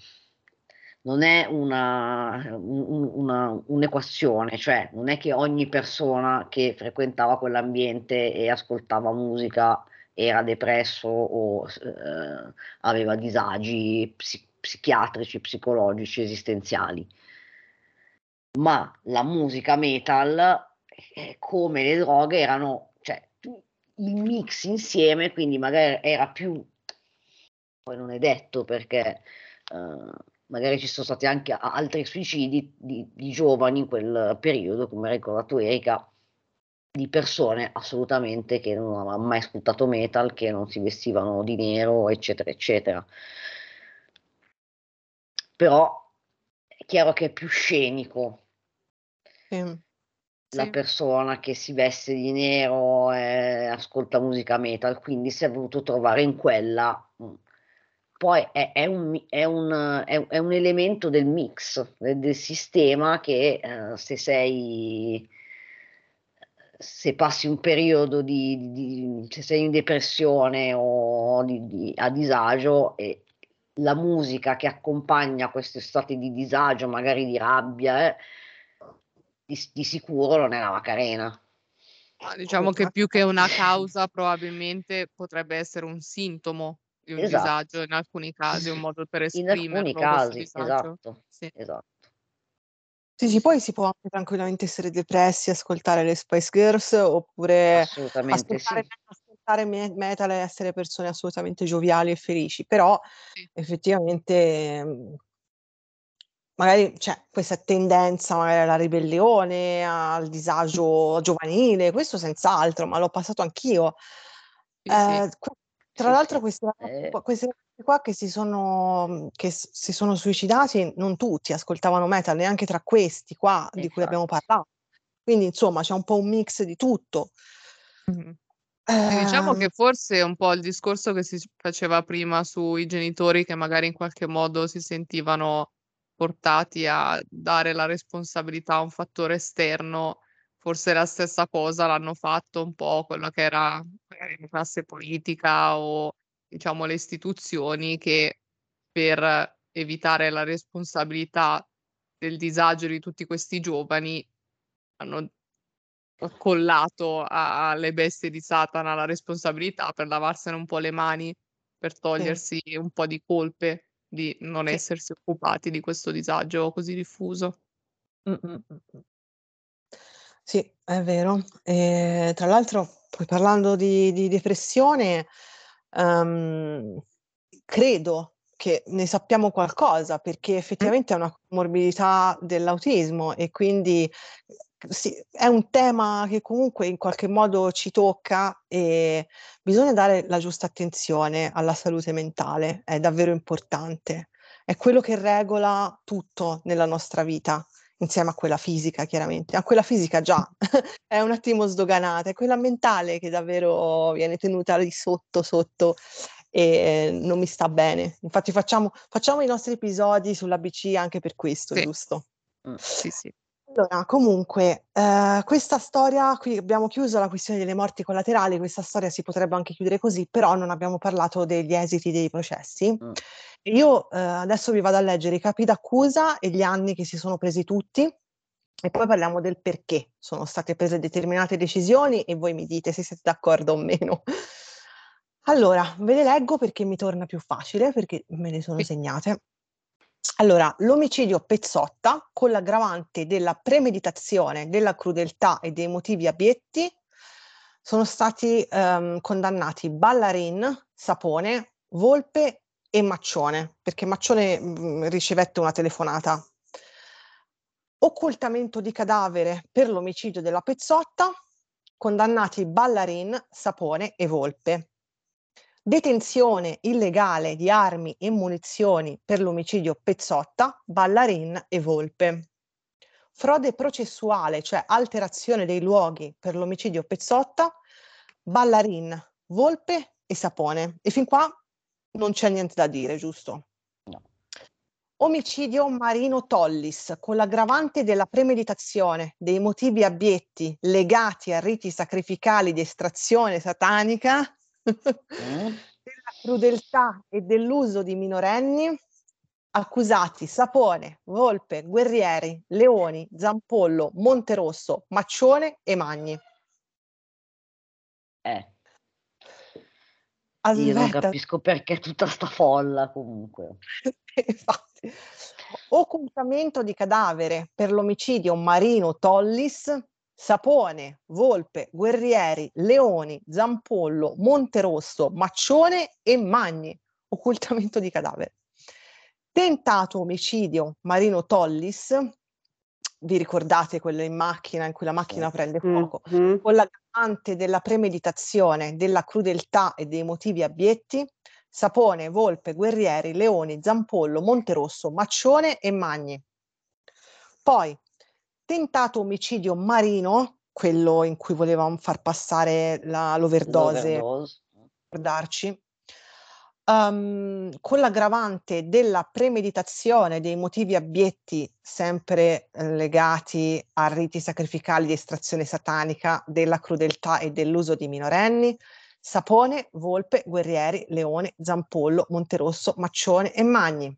Speaker 2: non è una, un- una- un'equazione, cioè non è che ogni persona che frequentava quell'ambiente e ascoltava musica era depresso o eh, aveva disagi psi- psichiatrici, psicologici, esistenziali. Ma la musica metal, eh, come le droghe, erano cioè, il mix insieme, quindi magari era più poi non è detto perché eh, magari ci sono stati anche altri suicidi di, di giovani in quel periodo, come ha ricordato Erika, di persone assolutamente che non avevano mai ascoltato metal, che non si vestivano di nero, eccetera, eccetera. Però è chiaro che è più scenico la persona che si veste di nero e ascolta musica metal, quindi si è voluto trovare in quella. Poi è, è un, è un- è- un elemento del mix, del, del sistema che eh, se sei, se passi un periodo di, di- se sei in depressione o di- di- a disagio e la musica che accompagna questi stati di disagio, magari di rabbia, eh, di, di sicuro non è la Macarena.
Speaker 3: Ma diciamo che più che una causa probabilmente potrebbe essere un sintomo di un
Speaker 2: Esatto.
Speaker 3: disagio in alcuni casi, un modo per
Speaker 2: In
Speaker 3: esprimerlo
Speaker 2: alcuni casi,
Speaker 3: disagio.
Speaker 2: esatto,
Speaker 3: Sì.
Speaker 2: esatto.
Speaker 1: Sì, sì, poi si può anche tranquillamente essere depressi, ascoltare le Spice Girls oppure
Speaker 2: Assolutamente
Speaker 1: ascoltare,
Speaker 2: sì.
Speaker 1: ascoltare me- metal e essere persone assolutamente gioviali e felici, però effettivamente mm, magari c'è questa tendenza magari alla ribellione, al disagio giovanile, questo senz'altro, ma l'ho passato anch'io. Eh, que- tra
Speaker 2: Sì,
Speaker 1: l'altro questi
Speaker 2: Eh.
Speaker 1: qua, questi qua che si sono, che s- si sono suicidati, non tutti ascoltavano metal, neanche tra questi qua di cui abbiamo parlato. Quindi insomma c'è un po' un mix di tutto.
Speaker 3: Mh-mh. Sì, diciamo
Speaker 1: Ehm,
Speaker 3: che forse è un po' il discorso che si faceva prima sui genitori che magari in qualche modo si sentivano portati a dare la responsabilità a un fattore esterno, forse la stessa cosa l'hanno fatto un po' quello che era magari la classe politica o diciamo le istituzioni che per evitare la responsabilità del disagio di tutti questi giovani hanno accollato a alle bestie di Satana la responsabilità per lavarsene un po' le mani, per togliersi un po' di colpe di non
Speaker 1: Sì.
Speaker 3: essersi occupati di questo disagio così diffuso.
Speaker 1: Mh. Sì, è vero. E tra l'altro, poi parlando di di depressione, ehm, credo che ne sappiamo qualcosa, perché effettivamente è una comorbidità dell'autismo e quindi sì, è un tema che comunque in qualche modo ci tocca e bisogna dare la giusta attenzione alla salute mentale, è davvero importante. È quello che regola tutto nella nostra vita insieme a quella fisica chiaramente. A quella fisica già è un attimo sdoganata, è quella mentale che davvero viene tenuta lì sotto, sotto e non mi sta bene. Infatti facciamo, facciamo i nostri episodi sull'ABC anche per questo,
Speaker 3: Sì.
Speaker 1: giusto?
Speaker 3: Sì, sì.
Speaker 1: Allora, comunque, eh, questa storia, qui abbiamo chiuso la questione delle morti collaterali, questa storia si potrebbe anche chiudere così, però non abbiamo parlato degli esiti dei processi. E Io eh, adesso vi vado a leggere i capi d'accusa e gli anni che si sono presi tutti e poi parliamo del perché sono state prese determinate decisioni e voi mi dite se siete d'accordo o meno. Allora, ve le leggo perché mi torna più facile, perché me le sono segnate. Allora, l'omicidio Pezzotta con l'aggravante della premeditazione, della crudeltà e dei motivi abietti sono stati ehm, condannati Ballarin, Sapone, Volpe e Maccione, perché Maccione mh, ricevette una telefonata. Occultamento di cadavere per l'omicidio della Pezzotta, condannati Ballarin, Sapone e Volpe. Detenzione illegale di armi e munizioni per l'omicidio Pezzotta, Ballarin e Volpe. Frode processuale, cioè alterazione dei luoghi per l'omicidio Pezzotta, Ballarin, Volpe e Sapone. E fin qua non c'è niente da dire, giusto? Omicidio Marino Tollis con l'aggravante della premeditazione, dei motivi abietti legati a riti sacrificali di estrazione satanica, della crudeltà e dell'uso di minorenni, accusati Sapone, Volpe, Guerrieri, Leoni, Zampollo, Monterosso, Maccione e Magni.
Speaker 2: Eh. Io non
Speaker 1: Aspetta.
Speaker 2: capisco perché tutta sta folla comunque.
Speaker 1: Infatti. Occultamento di cadavere per l'omicidio Marino Tollis, Sapone, Volpe, Guerrieri, Leoni, Zampollo, Monterosso, Maccione e Magni. Occultamento di cadavere. Tentato omicidio Marino Tollis, vi ricordate quello in macchina in cui la macchina prende fuoco, con l'aggravante della premeditazione, della crudeltà e dei motivi abietti, Sapone, Volpe, Guerrieri, Leoni, Zampollo, Monterosso, Maccione e Magni. Poi, tentato omicidio marino, quello in cui volevamo far passare la- l'overdose,
Speaker 2: L'overdose.
Speaker 1: ricordarci, ehm, con l'aggravante della premeditazione dei motivi abietti sempre eh, legati a riti sacrificali di estrazione satanica, della crudeltà e dell'uso di minorenni, Sapone, Volpe, Guerrieri, Leone, Zampollo, Monterosso, Maccione e Magni.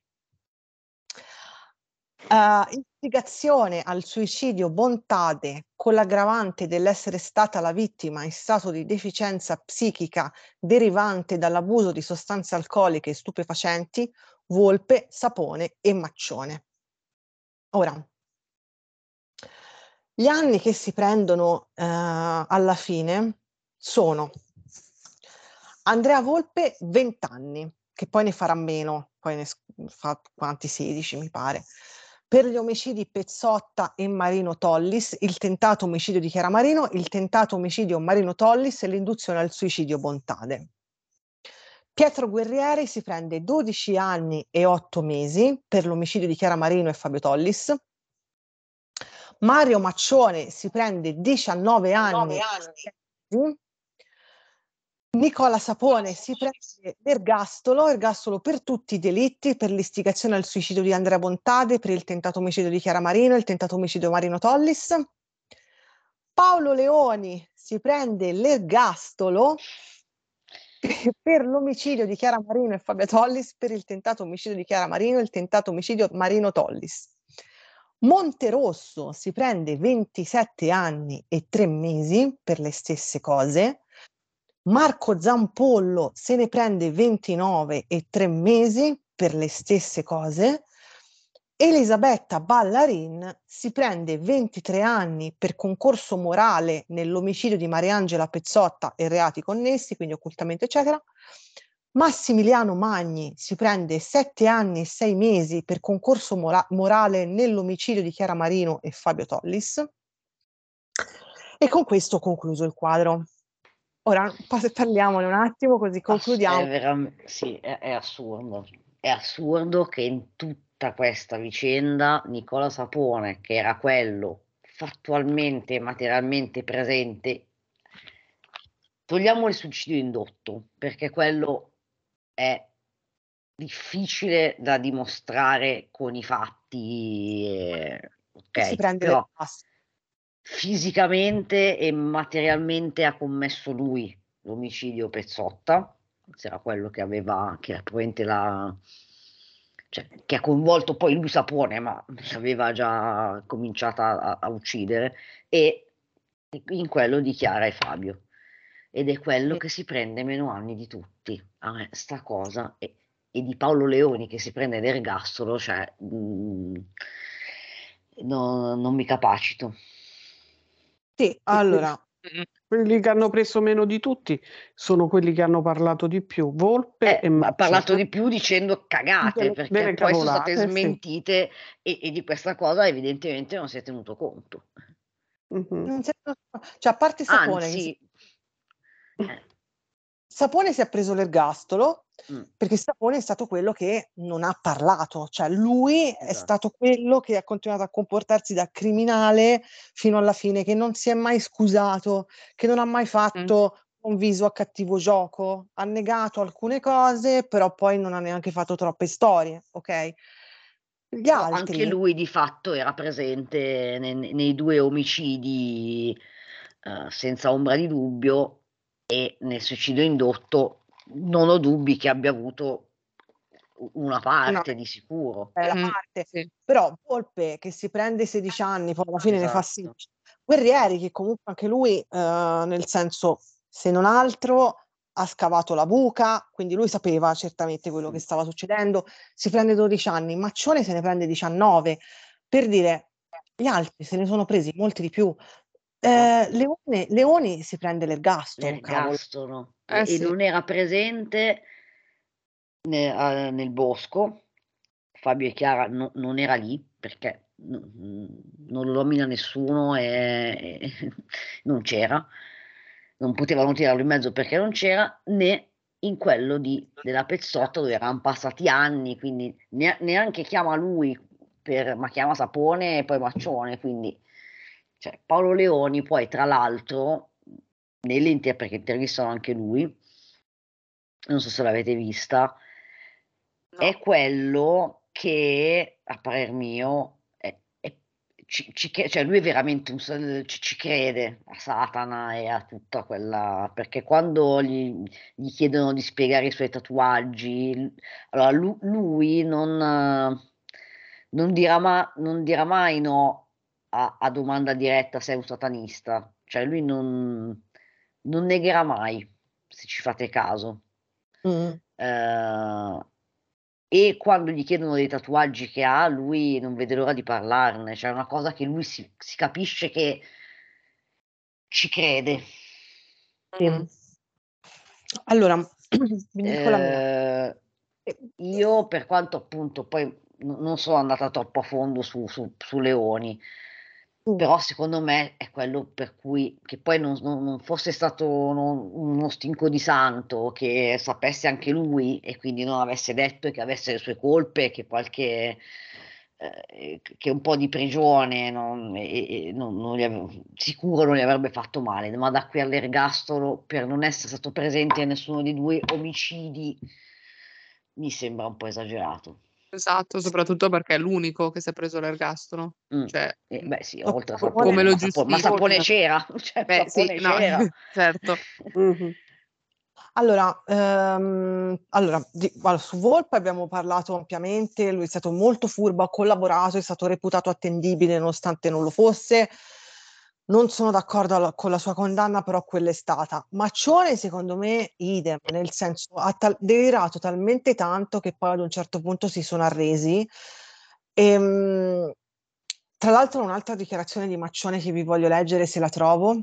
Speaker 1: Eh, istigazione al suicidio Bontade con l'aggravante dell'essere stata la vittima in stato di deficienza psichica derivante dall'abuso di sostanze alcoliche e stupefacenti, Volpe, Sapone e Maccione. Ora, gli anni che si prendono eh, alla fine sono Andrea Volpe 20 anni, che poi ne farà meno, poi ne fa quanti 16 mi pare. Per gli omicidi Pezzotta e Marino Tollis, il tentato omicidio di Chiara Marino, il tentato omicidio Marino Tollis e l'induzione al suicidio Bontade. Pietro Guerrieri si prende 12 anni e 8 mesi per l'omicidio di Chiara Marino e Fabio Tollis. Mario Maccione si prende 19 anni. Sì. Nicola Sapone si prende l'ergastolo, ergastolo per tutti i delitti, per l'istigazione al suicidio di Andrea Bontade, per il tentato omicidio di Chiara Marino, il tentato omicidio Marino Tollis. Paolo Leoni si prende l'ergastolo per l'omicidio di Chiara Marino e Fabio Tollis, per il tentato omicidio di Chiara Marino e il tentato omicidio Marino Tollis. Monterosso si prende 27 anni e 3 mesi per le stesse cose. Marco Zampollo se ne prende 29 e 3 mesi per le stesse cose. Elisabetta Ballarin si prende 23 anni per concorso morale nell'omicidio di Mariangela Pezzotta e reati connessi, quindi occultamento, eccetera. Massimiliano Magni si prende 7 anni e 6 mesi per concorso mora- morale nell'omicidio di Chiara Marino e Fabio Tollis. E con questo concluso il quadro. Ora pa- parliamone un attimo così concludiamo.
Speaker 2: È veram- sì, è, è assurdo. È assurdo che in tutta questa vicenda, Nicola Sapone, che era quello fattualmente e materialmente presente, togliamo il suicidio indotto, perché quello è difficile da dimostrare con i fatti, eh,
Speaker 1: Si
Speaker 2: ok,
Speaker 1: prende
Speaker 2: però
Speaker 1: le passe.
Speaker 2: Fisicamente e materialmente ha commesso lui l'omicidio Pezzotta, era quello che aveva, che probabilmente la, cioè, che ha coinvolto poi lui Sapone, ma aveva già cominciato a, a uccidere, e in quello dichiara è Fabio. Ed è quello che si prende meno anni di tutti. A me sta cosa, e, e di Paolo Leoni che si prende l'ergastolo, cioè, mm, no- non mi capacito.
Speaker 1: Sì, allora,
Speaker 4: Quelli che hanno preso meno di tutti sono quelli che hanno parlato di più, Volpe e
Speaker 2: Eh, Ha parlato di più dicendo cagate,
Speaker 4: Delle-
Speaker 2: perché
Speaker 4: delle
Speaker 2: poi sono state
Speaker 4: cavolate, sì.
Speaker 2: smentite e, e di questa cosa evidentemente non si è tenuto conto.
Speaker 4: Mhm.
Speaker 1: non si è- cioè a parte Sapone, che si-
Speaker 2: Anzi,
Speaker 1: Sapone si è preso l'ergastolo
Speaker 2: Mm.
Speaker 1: perché Sapone è stato quello che non ha parlato, cioè lui è
Speaker 2: Esatto.
Speaker 1: stato quello che ha continuato a comportarsi da criminale fino alla fine, che non si è mai scusato, che non ha mai fatto un viso a cattivo gioco, ha negato alcune cose, però poi non ha neanche fatto troppe storie, ok? Gli altri,
Speaker 2: anche lui di fatto era presente ne- ne- nei, due omicidi eh, senza ombra di dubbio e nel suicidio indotto non ho dubbi che abbia avuto una parte di sicuro.
Speaker 1: la
Speaker 3: Mm,
Speaker 1: parte,
Speaker 3: sì.
Speaker 1: però Volpe che si prende 16 anni, poi alla fine ne fa
Speaker 2: Esatto.
Speaker 1: 16. Guerrieri che comunque anche lui, eh, nel senso, se non altro, ha scavato la buca, quindi lui sapeva certamente quello che stava succedendo, si prende 12 anni, Maccione se ne prende 19, per dire, gli altri se ne sono presi molti di più. Eh, Leone, Leoni si prende l'ergastolo, cavolo.
Speaker 2: L'ergastolo
Speaker 3: Eh
Speaker 2: e,
Speaker 3: sì.
Speaker 2: non era presente ne- a- nel bosco. Fabio e Chiara no- non era lì perché non lo nomina nessuno e, e non c'era, non potevano tirarlo in mezzo perché non c'era, né in quello di, della Pezzotta dove erano passati anni, quindi ne- neanche chiama lui, per, ma chiama Sapone e poi Maccione, quindi cioè, Paolo Leoni poi tra l'altro nell'inter perché intervistano anche lui, non so se l'avete vista, è quello che a parer mio è- è- ci, ci cioè lui è veramente un, ci, ci crede a Satana e a tutta quella perché quando gli, gli chiedono di spiegare i suoi tatuaggi allora lu- lui non, non dirà, ma- non dirà mai no a, a domanda diretta sei un satanista cioè lui non, non negherà mai se ci fate caso
Speaker 1: Mm.
Speaker 2: eh, e quando gli chiedono dei tatuaggi che ha, lui non vede l'ora di parlarne, cioè è una cosa che lui si, si capisce che ci crede.
Speaker 1: Sì. Allora.
Speaker 2: Eh, io, per quanto appunto poi n- non sono andata troppo a fondo su, su- su Leoni, però secondo me è quello per cui che poi non, non- non fosse stato uno, uno stinco di santo, che sapesse anche lui e quindi non avesse detto che avesse le sue colpe, che qualche eh, che un po' di prigione non, e- e non- non ave- sicuro non gli avrebbe fatto male, ma da qui all'ergastolo per non essere stato presente a nessuno dei due omicidi mi sembra un po' esagerato.
Speaker 3: Esatto, soprattutto perché è l'unico che si è preso l'ergastolo.
Speaker 2: Mm.
Speaker 3: Cioè,
Speaker 2: Eh, beh sì, oltre a
Speaker 1: come
Speaker 2: Sapone,
Speaker 3: lo
Speaker 2: ma ma Sapone c'era, cioè,
Speaker 3: Beh, sì,
Speaker 2: Sapone
Speaker 3: no,
Speaker 2: c'era.
Speaker 3: certo.
Speaker 4: Mhm.
Speaker 1: Allora, ehm, allora, di- allora, su Volpe abbiamo parlato ampiamente, lui è stato molto furbo, ha collaborato, è stato reputato attendibile nonostante non lo fosse. Non sono d'accordo alla- con la sua condanna, però quella è stata. Maccione, secondo me, idem, nel senso, ha tal- delirato talmente tanto che poi ad un certo punto si sono arresi. Ehm, tra l'altro, un'altra dichiarazione di Maccione che vi voglio leggere se la trovo.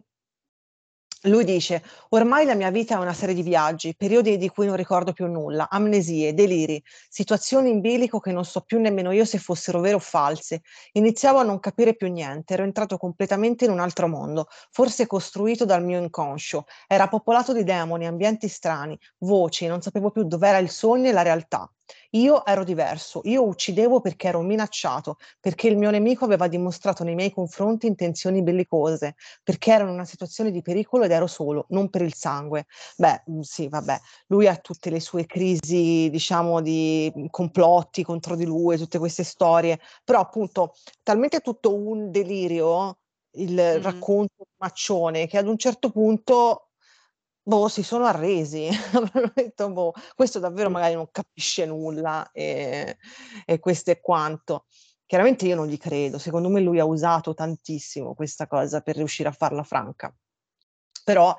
Speaker 1: Lui dice: Ormai la mia vita è una serie di viaggi, periodi di cui non ricordo più nulla, amnesie, deliri, situazioni in bilico che non so più nemmeno io se fossero vere o false. Iniziavo a non capire più niente, ero entrato completamente in un altro mondo, forse costruito dal mio inconscio. Era popolato di demoni, ambienti strani, voci, non sapevo più dov'era il sogno e la realtà. Io ero diverso, io uccidevo perché ero minacciato, perché il mio nemico aveva dimostrato nei miei confronti intenzioni bellicose, perché ero in una situazione di pericolo ed ero solo, non per il sangue. Beh, mh, sì, vabbè, lui ha tutte le sue crisi, diciamo, di mh, complotti contro di lui, tutte queste storie, però appunto talmente tutto un delirio il
Speaker 3: Mh-mh.
Speaker 1: racconto Maccione che ad un certo punto Boh, si sono arresi. Avranno detto: "Boh, questo davvero magari non capisce nulla, ehm, e questo è quanto." Chiaramente io non gli credo, secondo me lui ha usato tantissimo questa cosa per riuscire a farla franca. Però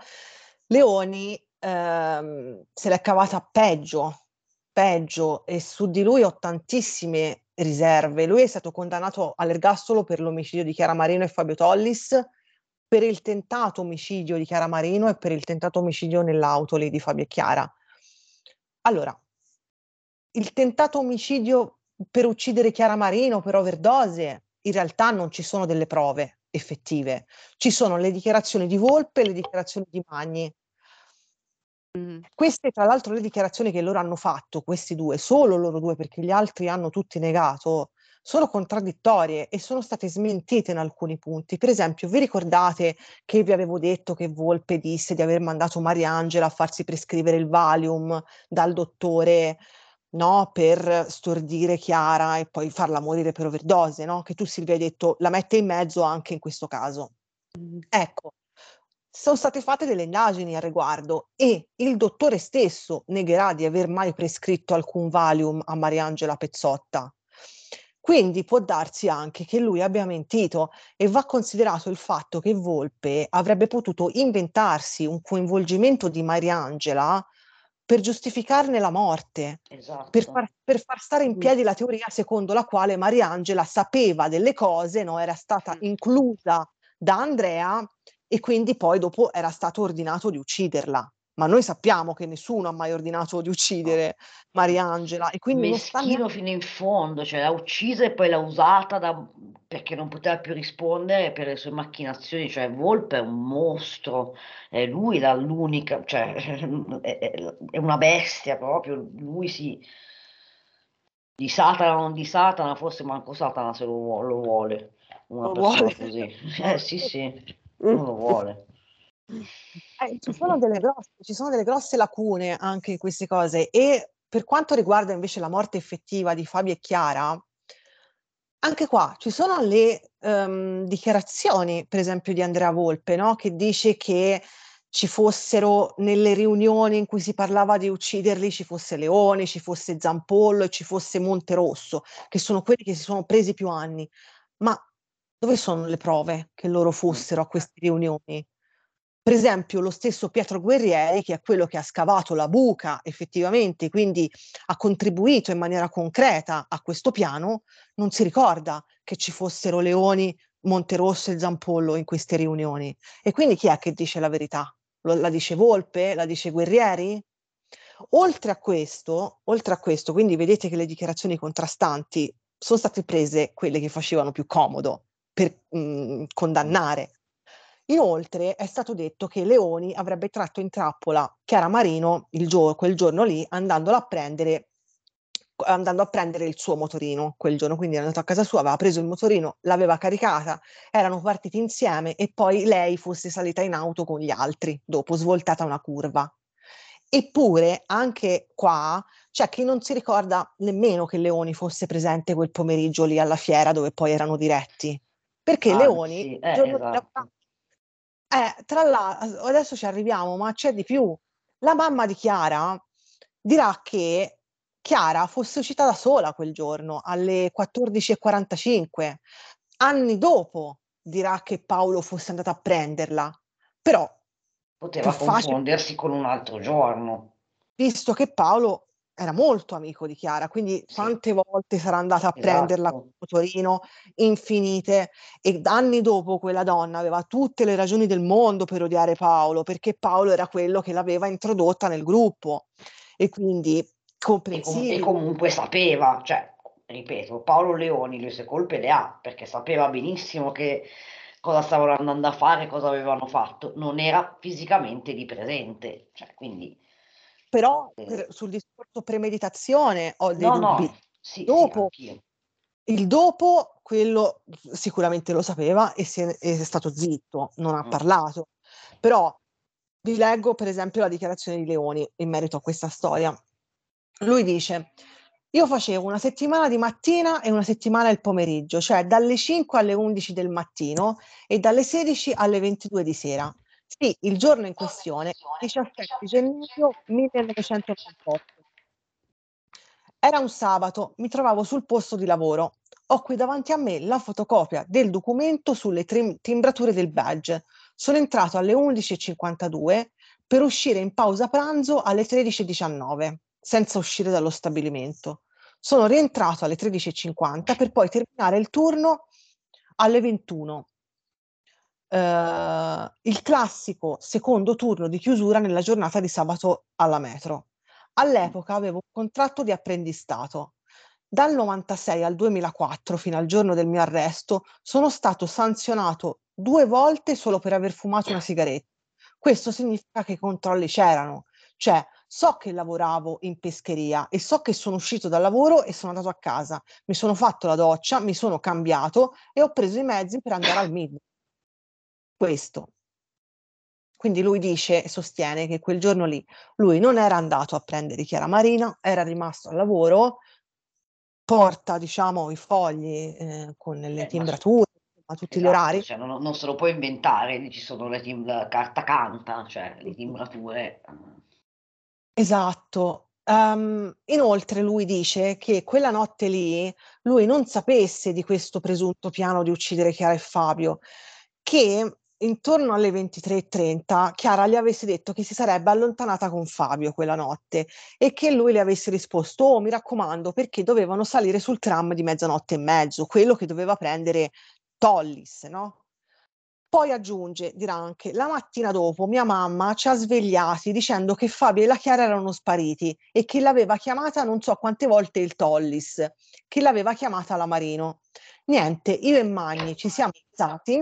Speaker 1: Leoni, ehm, se l'è cavata peggio, peggio e su di lui ho tantissime riserve. Lui è stato condannato all'ergastolo per l'omicidio di Chiara Marino e Fabio Tollis, per il tentato omicidio di Chiara Marino e per il tentato omicidio nell'auto lì di Fabio e Chiara. Allora, il tentato omicidio per uccidere Chiara Marino per overdose, in realtà non ci sono delle prove effettive. Ci sono le dichiarazioni di Volpe e le dichiarazioni di Magni.
Speaker 3: Mh-mh.
Speaker 1: Queste tra l'altro le dichiarazioni che loro hanno fatto, questi 2, solo loro 2 perché gli altri hanno tutti negato, sono contraddittorie e sono state smentite in alcuni punti. Per esempio, vi ricordate che vi avevo detto che Volpe disse di aver mandato Mariangela a farsi prescrivere il Valium dal dottore, no, per stordire Chiara e poi farla morire per overdose, no, che tu Silvia hai detto la mette in mezzo anche in questo caso. Ecco, son state fatte delle indagini a riguardo e il dottore stesso negherà di aver mai prescritto alcun Valium a Mariangela Pezzotta. Quindi può darsi anche che lui abbia mentito e va considerato il fatto che Volpe avrebbe potuto inventarsi un coinvolgimento di Mariangela per giustificarne la morte, per
Speaker 2: Esatto.
Speaker 1: far per far stare in piedi la teoria secondo la quale Mariangela sapeva delle cose, no, era stata inclusa da Andrea e quindi poi dopo era stato ordinato di ucciderla. Ma noi sappiamo che nessuno ha mai ordinato di uccidere Mariangela e quindi sta
Speaker 2: Meschino
Speaker 1: neanche
Speaker 2: fino in fondo, cioè l'ha uccisa e poi l'ha usata da perché non poteva più rispondere per le sue macchinazioni, cioè Volpe è un mostro, è lui la l'unica cioè è una bestia proprio, lui sì. Di Satana, non di Satana, forse manco Satana se lo vuo lo vuole, una
Speaker 1: Lo
Speaker 2: persona
Speaker 1: vuole.
Speaker 2: così. Eh sì, sì, non lo vuole.
Speaker 1: Eh, ci sono delle grosse ci sono delle grosse lacune anche in queste cose e per quanto riguarda invece la morte effettiva di Fabio e Chiara, anche qua ci sono le, ehm, dichiarazioni, per esempio di Andrea Volpe, no, che dice che ci fossero nelle riunioni in cui si parlava di ucciderli, ci fosse Leoni, ci fosse Zampollo e ci fosse Monterosso, che sono quelli che si sono presi più anni. Ma dove sono le prove che loro fossero a queste riunioni? Per esempio lo stesso Pietro Guerrieri, che è quello che ha scavato la buca effettivamente, quindi ha contribuito in maniera concreta a questo piano, non si ricorda che ci fossero Leoni, Monterosso e Zampollo in queste riunioni. E quindi chi è che dice la verità? Lo la dice Volpe? La dice Guerrieri? Oltre a questo oltre a questo, quindi vedete che le dichiarazioni contrastanti son state prese quelle che facevano più comodo per, mhmm, condannare. Inoltre è stato detto che Leoni avrebbe tratto in trappola Chiara Marino gio quel giorno lì andandola a prendere andando a prendere il suo motorino quel giorno, quindi è andato a casa sua, aveva preso il motorino, l'aveva caricata, erano partiti insieme e poi lei fosse salita in auto con gli altri, dopo svoltata una curva. Eppure anche qua c'è chi non si ricorda nemmeno che Leoni fosse presente quel pomeriggio lì alla fiera dove poi erano diretti. Perché Leoni
Speaker 2: Anzi,
Speaker 1: il
Speaker 2: eh,
Speaker 1: giorno di
Speaker 2: esatto.
Speaker 1: Eh, tra l'a as adesso ci arriviamo, ma c'è di più. La mamma di Chiara dirà che Chiara fosse uscita da sola quel giorno alle 14:45. Anni dopo dirà che Paolo fosse andato a prenderla. Però
Speaker 2: Poteva
Speaker 1: più facile
Speaker 2: confondersi con un altro giorno.
Speaker 1: visto che Paolo era molto amico di Chiara, quindi quante volte sarà andata a prenderla col
Speaker 2: Esatto.
Speaker 1: motorino? Infinite. E anni dopo quella donna aveva tutte le ragioni del mondo per odiare Paolo, perché Paolo era quello che l'aveva introdotta nel gruppo e quindi
Speaker 2: E com e
Speaker 1: comprensibile.
Speaker 2: comunque sapeva, cioè, ripeto, Paolo Leoni le sue colpe le ha, perché sapeva benissimo che cosa stavano andando a fare, cosa avevano fatto. Non era fisicamente lì presente, cioè quindi
Speaker 1: Però per sul discorso premeditazione, ho dei
Speaker 2: No,
Speaker 1: dubbi.
Speaker 2: no, sì, sì,
Speaker 1: Dopo,
Speaker 2: anch'io.
Speaker 1: il dopo, quello sicuramente lo sapeva e e è stato zitto, non
Speaker 2: Mm.
Speaker 1: ha parlato. Però vi leggo per esempio la dichiarazione di Leoni in merito a questa storia. Lui dice: Io facevo una settimana di mattina e una settimana il pomeriggio, cioè dalle 5 alle 11 del mattino e dalle 16 alle 22 di sera. Sì, il giorno in questione, 17 gennaio 1998. Era un sabato, mi trovavo sul posto di lavoro. Ho qui davanti a me la fotocopia del documento sulle trim- timbrature del badge. Sono entrato alle 11.52 per uscire in pausa pranzo alle 13.19, senza uscire dallo stabilimento. Sono rientrato alle 13.50 per poi terminare il turno alle 21. Eh, il classico secondo turno di chiusura nella giornata di sabato alla metro. All'epoca avevo un contratto di apprendistato. Dal 96 al 2004, fino al giorno del mio arresto, sono stato sanzionato due volte solo per aver fumato una sigaretta. Questo significa che i controlli c'erano, cioè so che lavoravo in pescheria e so che sono uscito dal lavoro e sono andato a casa, mi sono fatto la doccia, mi sono cambiato e ho preso i mezzi per andare al MID. Questo. Quindi lui dice e sostiene che quel giorno lì lui non era andato a prendere Chiara Marina, era rimasto al lavoro, porta diciamo i fogli eh, con le timbrature, a tutti gli
Speaker 2: Esatto,
Speaker 1: orari.
Speaker 2: cioè non, non se lo puoi inventare, ci sono le tim- la carta canta, cioè le timbrature.
Speaker 1: Esatto. Ehm, inoltre lui dice che quella notte lì lui non sapesse di questo presunto piano di uccidere Chiara e Fabio, che intorno alle 23:30 Chiara gli avesse detto che si sarebbe allontanata con Fabio quella notte e che lui le avesse risposto: "Oh, mi raccomando", perché dovevano salire sul tram di mezzanotte e mezzo, quello che doveva prendere Tollis, no? Poi aggiunge, dirà anche, la mattina dopo mia mamma ci ha svegliati dicendo che Fabio e la Chiara erano spariti e che l'aveva chiamata non so quante volte il Tollis, che l'aveva chiamata la Marino. Niente, io e Magni ci siamo alzati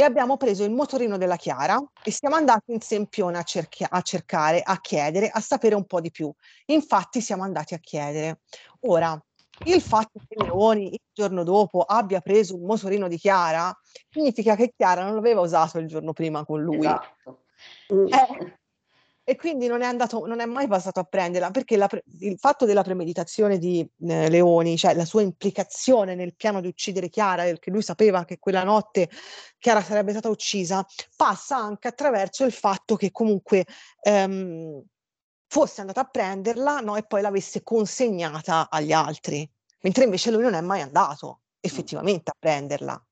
Speaker 1: e abbiamo preso il motorino della Chiara e siamo andati in Sempione a, cerchia- a cercare, a chiedere, a sapere un po' di più. Infatti siamo andati a chiedere. Ora, il fatto che Leoni il giorno dopo abbia preso il motorino di Chiara significa che Chiara non l'aveva usato il giorno prima con lui.
Speaker 2: Esatto.
Speaker 1: Eh, e quindi non è andato, non è mai passato a prenderla perché la il fatto della premeditazione di eh, Leoni, cioè la sua implicazione nel piano di uccidere Chiara, che lui sapeva che quella notte Chiara sarebbe stata uccisa, passa anche attraverso il fatto che comunque ehm, fosse andata a prenderla no, e poi l'avesse consegnata agli altri, mentre invece lui non è mai andato effettivamente a prenderla.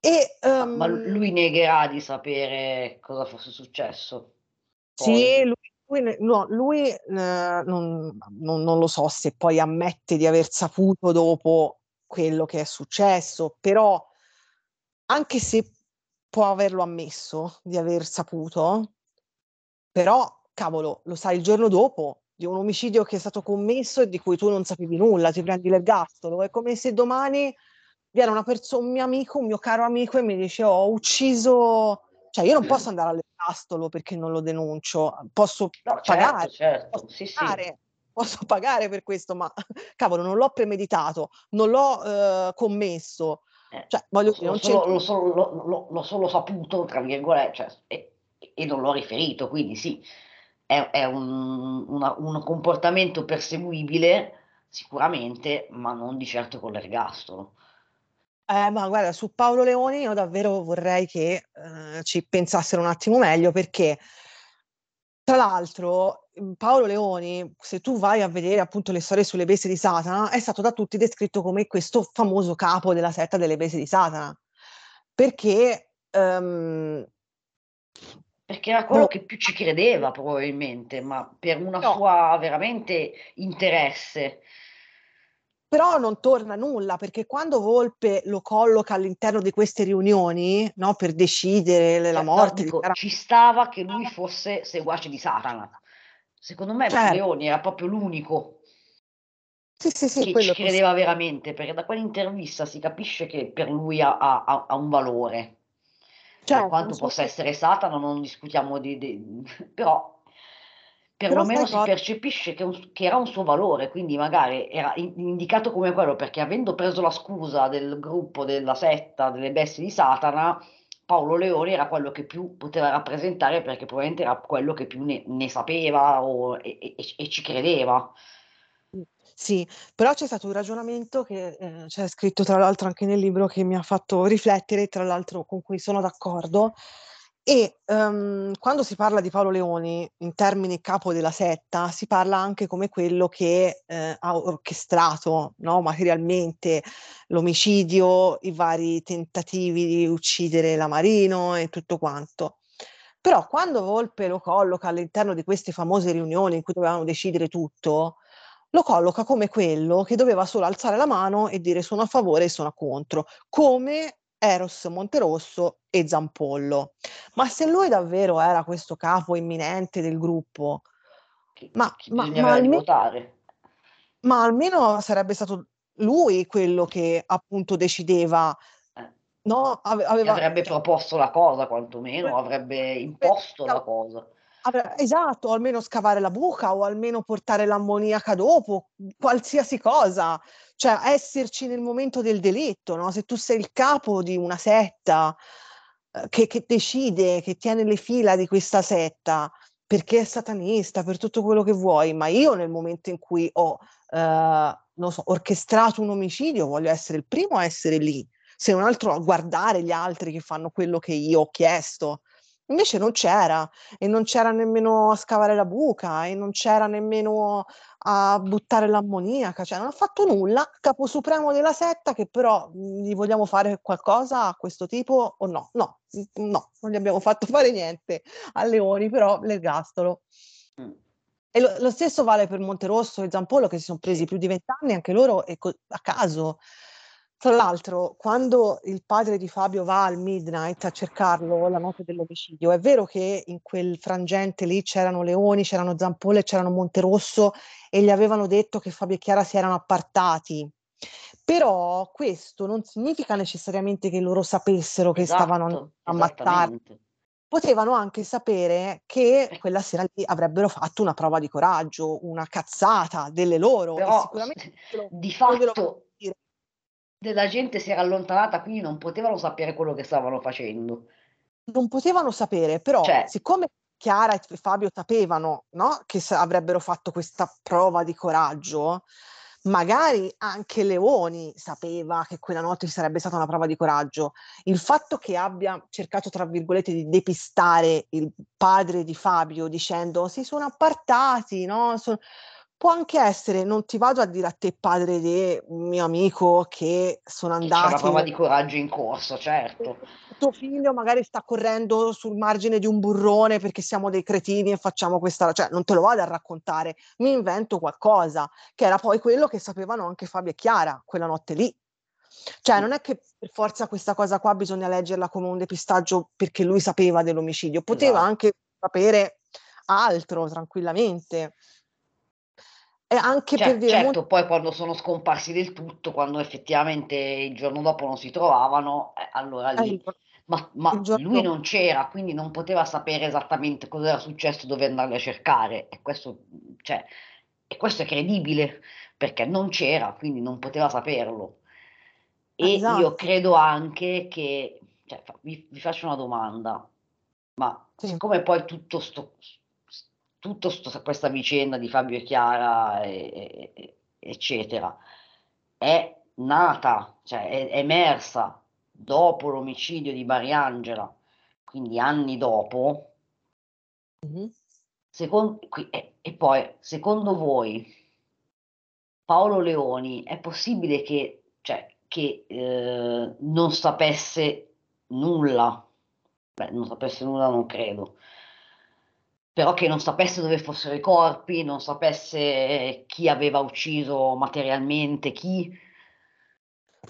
Speaker 1: E,
Speaker 2: Ma, ma
Speaker 1: ehm,
Speaker 2: lui negherà di sapere cosa fosse successo.
Speaker 1: Sì,
Speaker 2: Poi.
Speaker 1: lui, lui ne- no, lui, eh, non, non- non lo so se poi ammette di aver saputo dopo quello che è successo, però anche se può averlo ammesso di aver saputo, però cavolo, lo sai il giorno dopo di un omicidio che è stato commesso e di cui tu non sapevi nulla, ti prendi l'ergastolo, è come se domani viene una persona, un mio amico, un mio caro amico e mi dice ho ucciso, cioè io non posso andare all'ergastolo perché non lo denuncio, posso
Speaker 2: No,
Speaker 1: pagare,
Speaker 2: certo, certo,
Speaker 1: posso
Speaker 2: sì, sì.
Speaker 1: pagare, posso pagare per questo, ma cavolo, non l'ho premeditato, non l'ho eh, commesso, cioè voglio dire,
Speaker 2: L'ho
Speaker 1: non
Speaker 2: solo, l'ho solo- l'ho- l'ho solo saputo, tra virgolette, cioè, e, e non l'ho riferito, quindi sì, è, è un, una- un comportamento perseguibile sicuramente, ma non di certo con l'ergastolo.
Speaker 1: Eh, ma guarda, su Paolo Leoni io davvero vorrei che eh, ci pensassero un attimo meglio perché, tra l'altro, mm, Paolo Leoni, se tu vai a vedere appunto le storie sulle bestie di Satana, è stato da tutti descritto come questo famoso capo della setta delle bestie di Satana. Perché ehm,
Speaker 2: Perché era quello
Speaker 1: boh,
Speaker 2: che più ci credeva probabilmente, ma per una
Speaker 1: No.
Speaker 2: sua veramente interesse.
Speaker 1: Però non torna nulla perché quando Volpe lo colloca all'interno di queste riunioni, no, per decidere la
Speaker 2: Cioè, no,
Speaker 1: morte di
Speaker 2: dico,
Speaker 1: Chiara
Speaker 2: ci stava che lui fosse seguace di Satana. Secondo me
Speaker 1: Certo.
Speaker 2: Leoni era proprio l'unico
Speaker 1: Sì, sì, sì,
Speaker 2: che ci credeva veramente, perché da quell'intervista si capisce che per lui ha, ha- ha- un valore. Per
Speaker 1: Certo,
Speaker 2: quanto possa essere Satana, non discutiamo di, di- però perlomeno si
Speaker 1: cosa?
Speaker 2: percepisce che, un- che era un suo valore, quindi magari era in- indicato come quello perché avendo preso la scusa del gruppo, della setta, delle bestie di Satana, Paolo Leone era quello che più poteva rappresentare perché probabilmente era quello che più ne, ne sapeva o- e, e- e ci credeva.
Speaker 1: Sì, però c'è stato un ragionamento che eh, c'è scritto tra l'altro anche nel libro che mi ha fatto riflettere, tra l'altro con cui sono d'accordo. E ehm, quando si parla di Paolo Leoni in termini capo della setta, si parla anche come quello che eh, ha orchestrato, no, materialmente l'omicidio, i vari tentativi di uccidere la Marino e tutto quanto. Però quando Volpe lo colloca all'interno di queste famose riunioni in cui dovevano decidere tutto, lo colloca come quello che doveva solo alzare la mano e dire sono a favore e sono contro, come Eros Monterosso e Zampollo. Ma se lui davvero era questo capo imminente del gruppo, ma, ma-
Speaker 2: Bisogna
Speaker 1: ma
Speaker 2: avere di
Speaker 1: alme-
Speaker 2: votare.
Speaker 1: ma almeno sarebbe stato lui quello che appunto decideva, no? Ave-
Speaker 2: Che
Speaker 1: aveva,
Speaker 2: avrebbe proposto la cosa, quantomeno, avrebbe imposto la cosa.
Speaker 1: Esatto, o almeno scavare la buca o almeno portare l'ammoniaca dopo, qualsiasi cosa, cioè esserci nel momento del delitto, no? Se tu sei il capo di una setta eh, che, che decide, che tiene le fila di questa setta perché è satanista, per tutto quello che vuoi, ma io nel momento in cui ho, eh, so, orchestrato un omicidio voglio essere il primo a essere lì, se non altro a guardare gli altri che fanno quello che io ho chiesto. Invece non c'era, e non c'era nemmeno a scavare la buca, e non c'era nemmeno a buttare l'ammoniaca, cioè non ha fatto nulla, capo supremo della setta, che però mh, gli vogliamo fare qualcosa a questo tipo o no? No, mh, no, non gli abbiamo fatto fare niente a Leoni, però l'ergastolo. E lo, lo stesso vale per Monterosso e Zampollo che si sono presi più di vent'anni, anche loro co- a caso. Tra l'altro, quando il padre di Fabio va al midnight a cercarlo la notte dell'omicidio, è vero che in quel frangente lì c'erano Leoni, c'erano Zampolle, c'erano Monterosso e gli avevano detto che Fabio e Chiara si erano appartati. Però questo non significa necessariamente che loro sapessero che stavano
Speaker 2: Esatto,
Speaker 1: a ammazzare.
Speaker 2: esattamente.
Speaker 1: Potevano anche sapere che quella sera lì avrebbero fatto una prova di coraggio, una cazzata delle loro.
Speaker 2: Però
Speaker 1: sicuramente
Speaker 2: di fatto della gente si era allontanata, quindi non potevano sapere quello che stavano facendo.
Speaker 1: non potevano sapere, però
Speaker 2: Cioè-
Speaker 1: siccome Chiara e Fabio sapevano, no, che avrebbero fatto questa prova di coraggio, magari anche Leoni sapeva che quella notte ci sarebbe stata una prova di coraggio. Il fatto che abbia cercato, tra virgolette, di depistare il padre di Fabio dicendo si sono appartati, no? Sono- Può anche essere, non ti vado a dire a te, padre di mio amico, che sono
Speaker 2: Che c'è una prova di coraggio in corso, certo.
Speaker 1: tuo figlio magari sta correndo sul margine di un burrone perché siamo dei cretini e facciamo questa, cioè non te lo vado a raccontare, mi invento qualcosa, che era poi quello che sapevano anche Fabio e Chiara quella notte lì. Cioè non è che per forza questa cosa qua bisogna leggerla come un depistaggio perché lui sapeva dell'omicidio, poteva
Speaker 2: Esatto.
Speaker 1: anche sapere altro tranquillamente. E anche
Speaker 2: Cioè,
Speaker 1: per dire
Speaker 2: certo,
Speaker 1: molto-
Speaker 2: poi quando sono scomparsi del tutto, quando effettivamente il giorno dopo non si trovavano, eh, allora
Speaker 1: Eh,
Speaker 2: lì...
Speaker 1: il gio-
Speaker 2: Ma, ma
Speaker 1: giorno
Speaker 2: lui non c'era, quindi non poteva sapere esattamente cosa era successo, dove andarli a cercare. E questo, cioè, e questo è credibile, perché non c'era, quindi non poteva saperlo. E io
Speaker 1: Esatto.
Speaker 2: credo anche che, cioè, vi, vi faccio una domanda, ma
Speaker 1: Sì.
Speaker 2: siccome poi tutto sto, tutto sto- questa vicenda di Fabio e Chiara, e- e- eccetera, è nata, cioè è, è emersa dopo l'omicidio di Mariangela, quindi anni dopo,
Speaker 1: Mhm.
Speaker 2: Secon- qui- e, e poi, secondo voi, Paolo Leoni è possibile che, cioè, che eh, non sapesse nulla? Beh, non sapesse nulla non credo. Però che non sapesse dove fossero i corpi, non sapesse chi aveva ucciso materialmente, chi...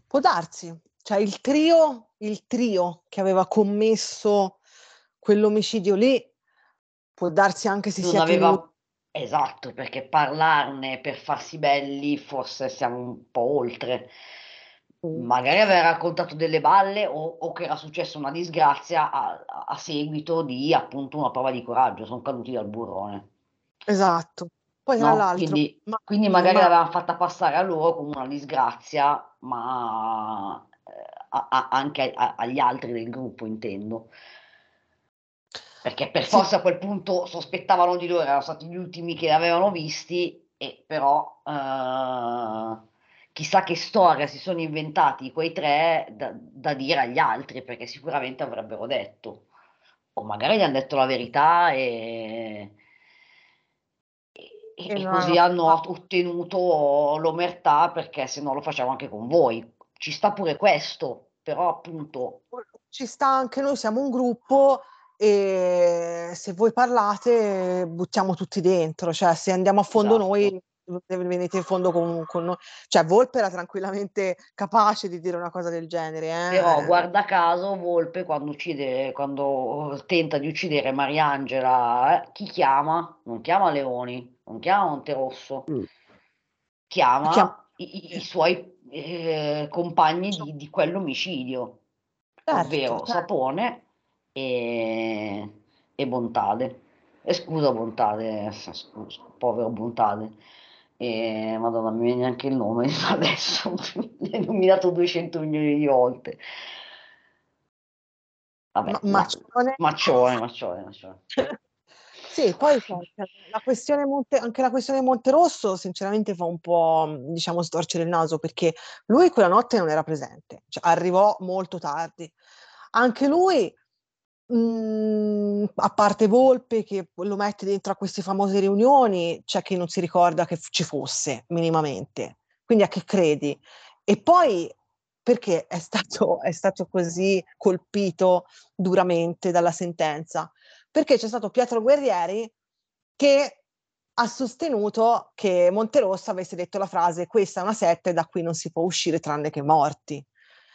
Speaker 1: Può darsi, cioè il trio, il trio che aveva commesso quell'omicidio lì, può darsi anche si
Speaker 2: non
Speaker 1: sia
Speaker 2: aveva...
Speaker 1: tenuto.
Speaker 2: Esatto, perché parlarne per farsi belli forse siamo un po' oltre. Magari aveva raccontato delle balle o, o che era successa una disgrazia a, a- seguito di appunto una prova di coraggio, sono caduti dal burrone.
Speaker 1: Esatto. Poi tra
Speaker 2: No?
Speaker 1: l'altro
Speaker 2: Quindi,
Speaker 1: ma
Speaker 2: quindi magari
Speaker 1: ma
Speaker 2: l'avevano fatta passare a loro come una disgrazia, ma eh, a- a- anche agli altri del gruppo, intendo. Perché per forza a quel punto sospettavano di loro, erano stati gli ultimi che l'avevano visti, e però eh, chissà che storia si sono inventati quei tre da, da dire agli altri, perché sicuramente avrebbero detto, o magari gli hanno detto la verità e, e-
Speaker 1: E
Speaker 2: così
Speaker 1: hanno
Speaker 2: hanno ottenuto l'omertà, perché se no lo facciamo anche con voi. Ci sta pure questo, però appunto
Speaker 1: ci sta anche noi, siamo un gruppo e se voi parlate buttiamo tutti dentro, cioè se andiamo a fondo
Speaker 2: Esatto.
Speaker 1: noi venite in fondo con, con noi. Cioè Volpe era tranquillamente capace di dire una cosa del genere,
Speaker 2: Però
Speaker 1: eh.
Speaker 2: guarda caso Volpe quando uccide, quando tenta di uccidere Mariangela, eh, chi chiama? Non chiama Leoni, non chiama Monterosso, chiama
Speaker 1: Chiama-
Speaker 2: i, i- i suoi eh, compagni di, di quell'omicidio,
Speaker 1: Certo,
Speaker 2: ovvero
Speaker 1: certo.
Speaker 2: Sapone e, e Bontade. E scusa Bontade, scusa, povero Bontade. E, Madonna, mi viene anche il nome adesso, mi hai nominato 200 milioni di volte. Vabbè,
Speaker 1: Ma- Maccione.
Speaker 2: Maccione, Maccione, Maccione.
Speaker 1: Sì, poi cioè, la questione Monte, anche la questione Monterosso sinceramente fa un po', diciamo, storcere il naso perché lui quella notte non era presente, cioè, arrivò molto tardi. Anche lui, mh, a parte Volpe che lo mette dentro a queste famose riunioni, c'è chi non si ricorda che ci fosse minimamente. Quindi a che credi? E poi perché è stato, è stato così colpito duramente dalla sentenza? Perché c'è stato Pietro Guerrieri che ha sostenuto che Monterosso avesse detto la frase questa è una setta e da qui non si può uscire tranne che morti.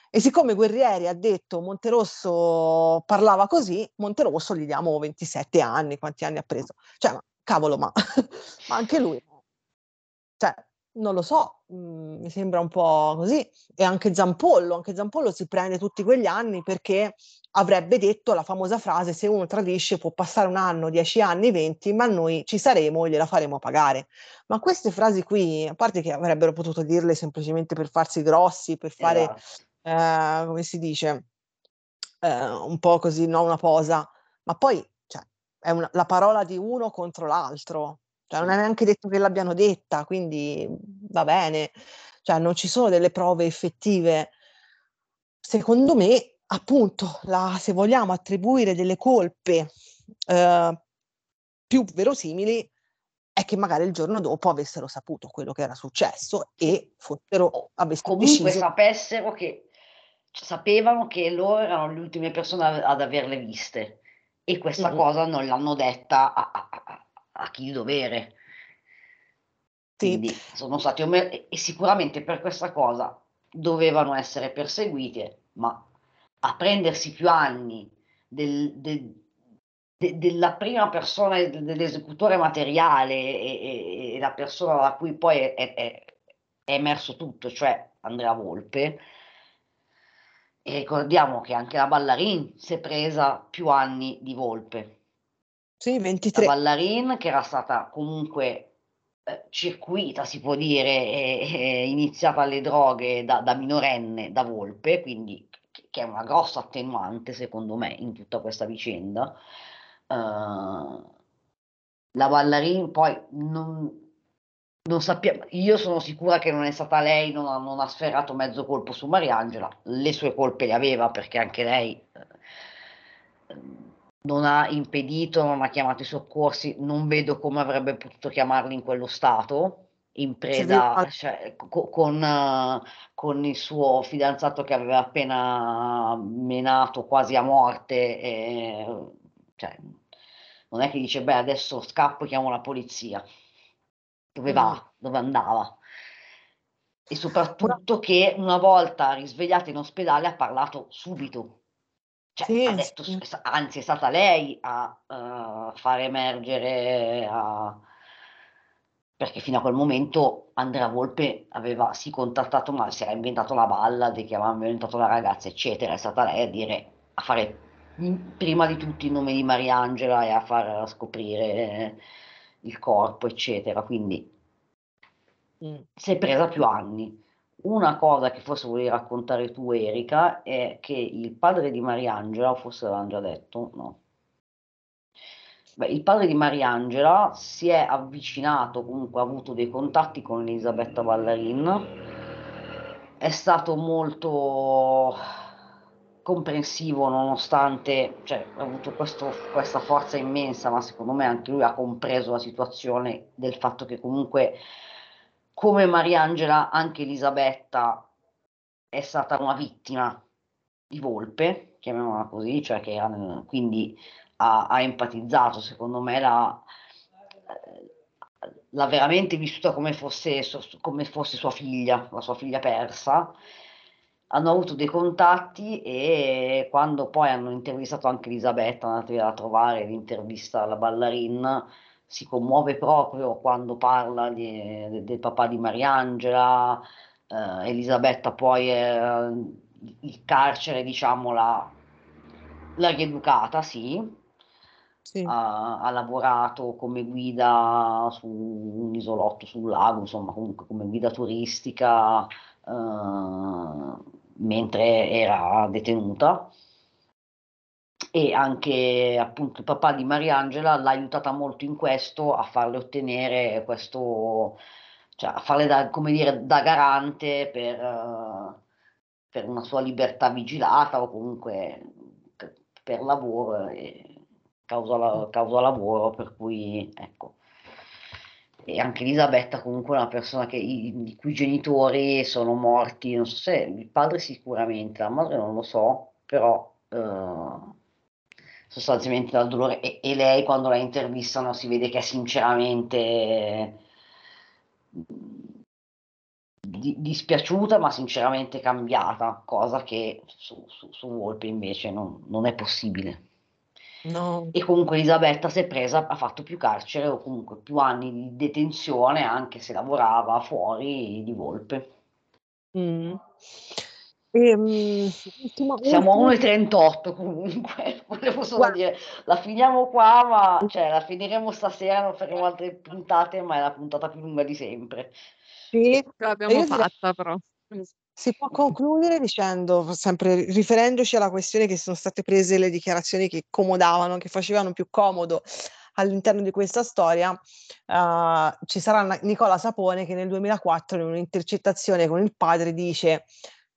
Speaker 1: E siccome Guerrieri ha detto Monterosso parlava così, Monterosso gli diamo 27 anni, quanti anni ha preso? Cioè, ma, cavolo, ma, ma anche lui, cioè, non lo so, mm, mi sembra un po' così. E anche Zampollo, anche Zampollo si prende tutti quegli anni perché avrebbe detto la famosa frase se uno tradisce può passare un anno, dieci anni, venti, ma noi ci saremo e gliela faremo pagare. Ma queste frasi qui, a parte che avrebbero potuto dirle semplicemente per farsi grossi, per fare,
Speaker 2: Esatto.
Speaker 1: Eh, come si dice, eh, un po' così, no, una posa, ma poi cioè, è una- la parola di uno contro l'altro, cioè non è neanche detto che l'abbiano detta, quindi va bene, cioè non ci sono delle prove effettive. Secondo me, appunto, la- se vogliamo attribuire delle colpe eh, più verosimili, è che magari il giorno dopo avessero saputo quello che era successo e fossero, avessero
Speaker 2: Comunque
Speaker 1: deciso
Speaker 2: sapessero che sapevano che loro erano le ultime persone a- ad averle viste e questa
Speaker 1: Mm.
Speaker 2: cosa non l'hanno detta a, a- a- chi di dovere. Quindi sono stati omer- e- sicuramente per questa cosa dovevano essere perseguite, ma a prendersi più anni del- del- de- della prima persona, de- dell'esecutore materiale e, e- e la persona da cui poi è- è- è emerso tutto, cioè Andrea Volpe. E ricordiamo che anche la Ballarin si è presa più anni di Volpe.
Speaker 1: Sì,
Speaker 2: La
Speaker 1: 23.
Speaker 2: Ballarin che era stata comunque eh, circuita, si può dire, e, e iniziata alle droghe da, da minorenne, da Volpe, quindi che, è una grossa attenuante secondo me in tutta questa vicenda. Eh, la Ballarin poi non, non sappiamo, io sono sicura che non è stata lei, non ha, non ha sferrato mezzo colpo su Mariangela, le sue colpe le aveva perché anche lei eh, non ha impedito, non ha chiamato i soccorsi, non vedo come avrebbe potuto chiamarli in quello stato, in preda, cioè, co- con, con il suo fidanzato che aveva appena menato quasi a morte, e, cioè, non è che dice, beh, adesso scappo e chiamo la polizia. Dove va? Dove andava? E soprattutto che una volta risvegliata in ospedale ha parlato subito. Cioè,
Speaker 1: Sì,
Speaker 2: ha detto,
Speaker 1: sì.
Speaker 2: anzi è stata lei a eh, far emergere, a- perché fino a quel momento Andrea Volpe aveva sì contattato, ma si era inventato la balla di che aveva inventato la ragazza, eccetera. È stata lei a dire, a fare in- prima di tutti il nome di Mariangela e a far scoprire il corpo, eccetera. Quindi
Speaker 1: Mm.
Speaker 2: si è presa più anni. Una cosa che forse volevi raccontare tu, Erika, è che il padre di Mariangela, forse l'hanno già detto, no. Beh, il padre di Mariangela si è avvicinato, comunque ha avuto dei contatti con Elisabetta Ballarin, è stato molto comprensivo nonostante, cioè, ha avuto questo- questa forza immensa, ma secondo me anche lui ha compreso la situazione del fatto che comunque come Mariangela, anche Elisabetta è stata una vittima di Volpe, chiamiamola così, cioè che nel- quindi ha, ha empatizzato, secondo me l'ha, l'ha veramente vissuta come fosse, come fosse sua figlia, la sua figlia persa. Hanno avuto dei contatti e quando poi hanno intervistato anche Elisabetta, andatevi a trovare l'intervista alla ballerina, si commuove proprio quando parla di- de- del papà di Mariangela, eh, Elisabetta poi eh, il carcere, diciamo, l'ha, l'ha rieducata, sì. Ha, ha lavorato come guida su un isolotto sul lago, insomma, comunque come guida turistica, eh, mentre era detenuta e anche appunto il papà di Mariangela l'ha aiutata molto in questo a farle ottenere questo, cioè a farle da, come dire, da garante per, eh, per una sua libertà vigilata o comunque per lavoro, causa, causa lavoro, per cui ecco. E anche Elisabetta comunque è una persona che, i, i cui genitori sono morti, non so se il padre sicuramente, la madre non lo so, però eh, sostanzialmente dal dolore e, e lei quando la intervistano si vede che è sinceramente di- dispiaciuta ma sinceramente cambiata, cosa che su, su, su Volpe invece non, non è possibile.
Speaker 1: No.
Speaker 2: E comunque Elisabetta si è presa, ha fatto più carcere o comunque più anni di detenzione anche se lavorava fuori di Volpe.
Speaker 1: Mm. Ehm, ultima-
Speaker 2: Siamo a
Speaker 1: ultima-
Speaker 2: 1,38 comunque, volevo solo
Speaker 1: Guarda.
Speaker 2: dire, la finiamo qua, ma cioè la finiremo stasera, non faremo altre puntate, ma è la puntata più lunga di sempre.
Speaker 1: Sì,
Speaker 3: Ce l'abbiamo
Speaker 1: direi-
Speaker 3: fatta però.
Speaker 1: Si può concludere dicendo, sempre riferendoci alla questione che sono state prese le dichiarazioni che comodavano, che facevano più comodo all'interno di questa storia, eh, ci sarà Nicola Sapone che nel 2004 in un'intercettazione con il padre dice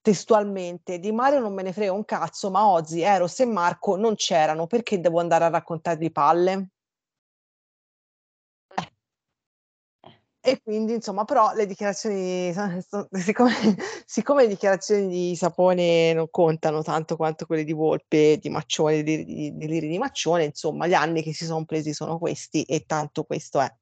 Speaker 1: testualmente di Mario non me ne frega un cazzo, ma Ozzy, Eros e Marco non c'erano, perché devo andare a raccontargli palle? E quindi, insomma, però le dichiarazioni, siccome, siccome le dichiarazioni di Sapone non contano tanto quanto quelle di Volpe, di Maccione, di, di, di Liri di Maccione, insomma, gli anni che si sono presi sono questi e tanto questo è.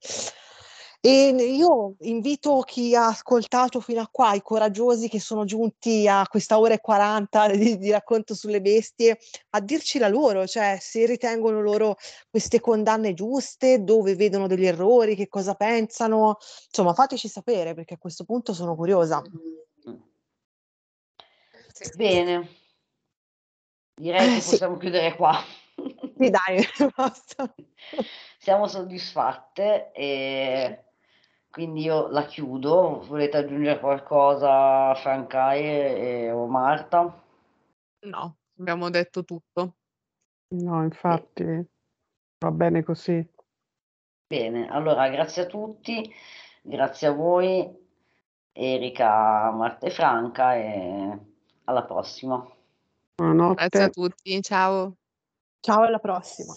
Speaker 1: E io invito chi ha ascoltato fino a qua, i coraggiosi che sono giunti a questa ora e 40 di, di racconto sulle bestie, a dirci la loro, cioè se ritengono loro queste condanne giuste, dove vedono degli errori, che cosa pensano, insomma fateci sapere perché a questo punto sono curiosa.
Speaker 2: Bene, direi
Speaker 1: Eh,
Speaker 2: che
Speaker 1: sì.
Speaker 2: possiamo chiudere qua.
Speaker 1: Sì, dai, basta.
Speaker 2: Siamo soddisfatte e quindi io la chiudo. Volete aggiungere qualcosa, Franca e, e- o Marta?
Speaker 3: No, abbiamo detto tutto.
Speaker 4: No, infatti va bene così.
Speaker 2: Bene, allora grazie a tutti, grazie a voi, Erika, Marta e Franca e alla prossima.
Speaker 4: Buonanotte.
Speaker 3: Grazie a tutti, ciao.
Speaker 1: Ciao, alla prossima.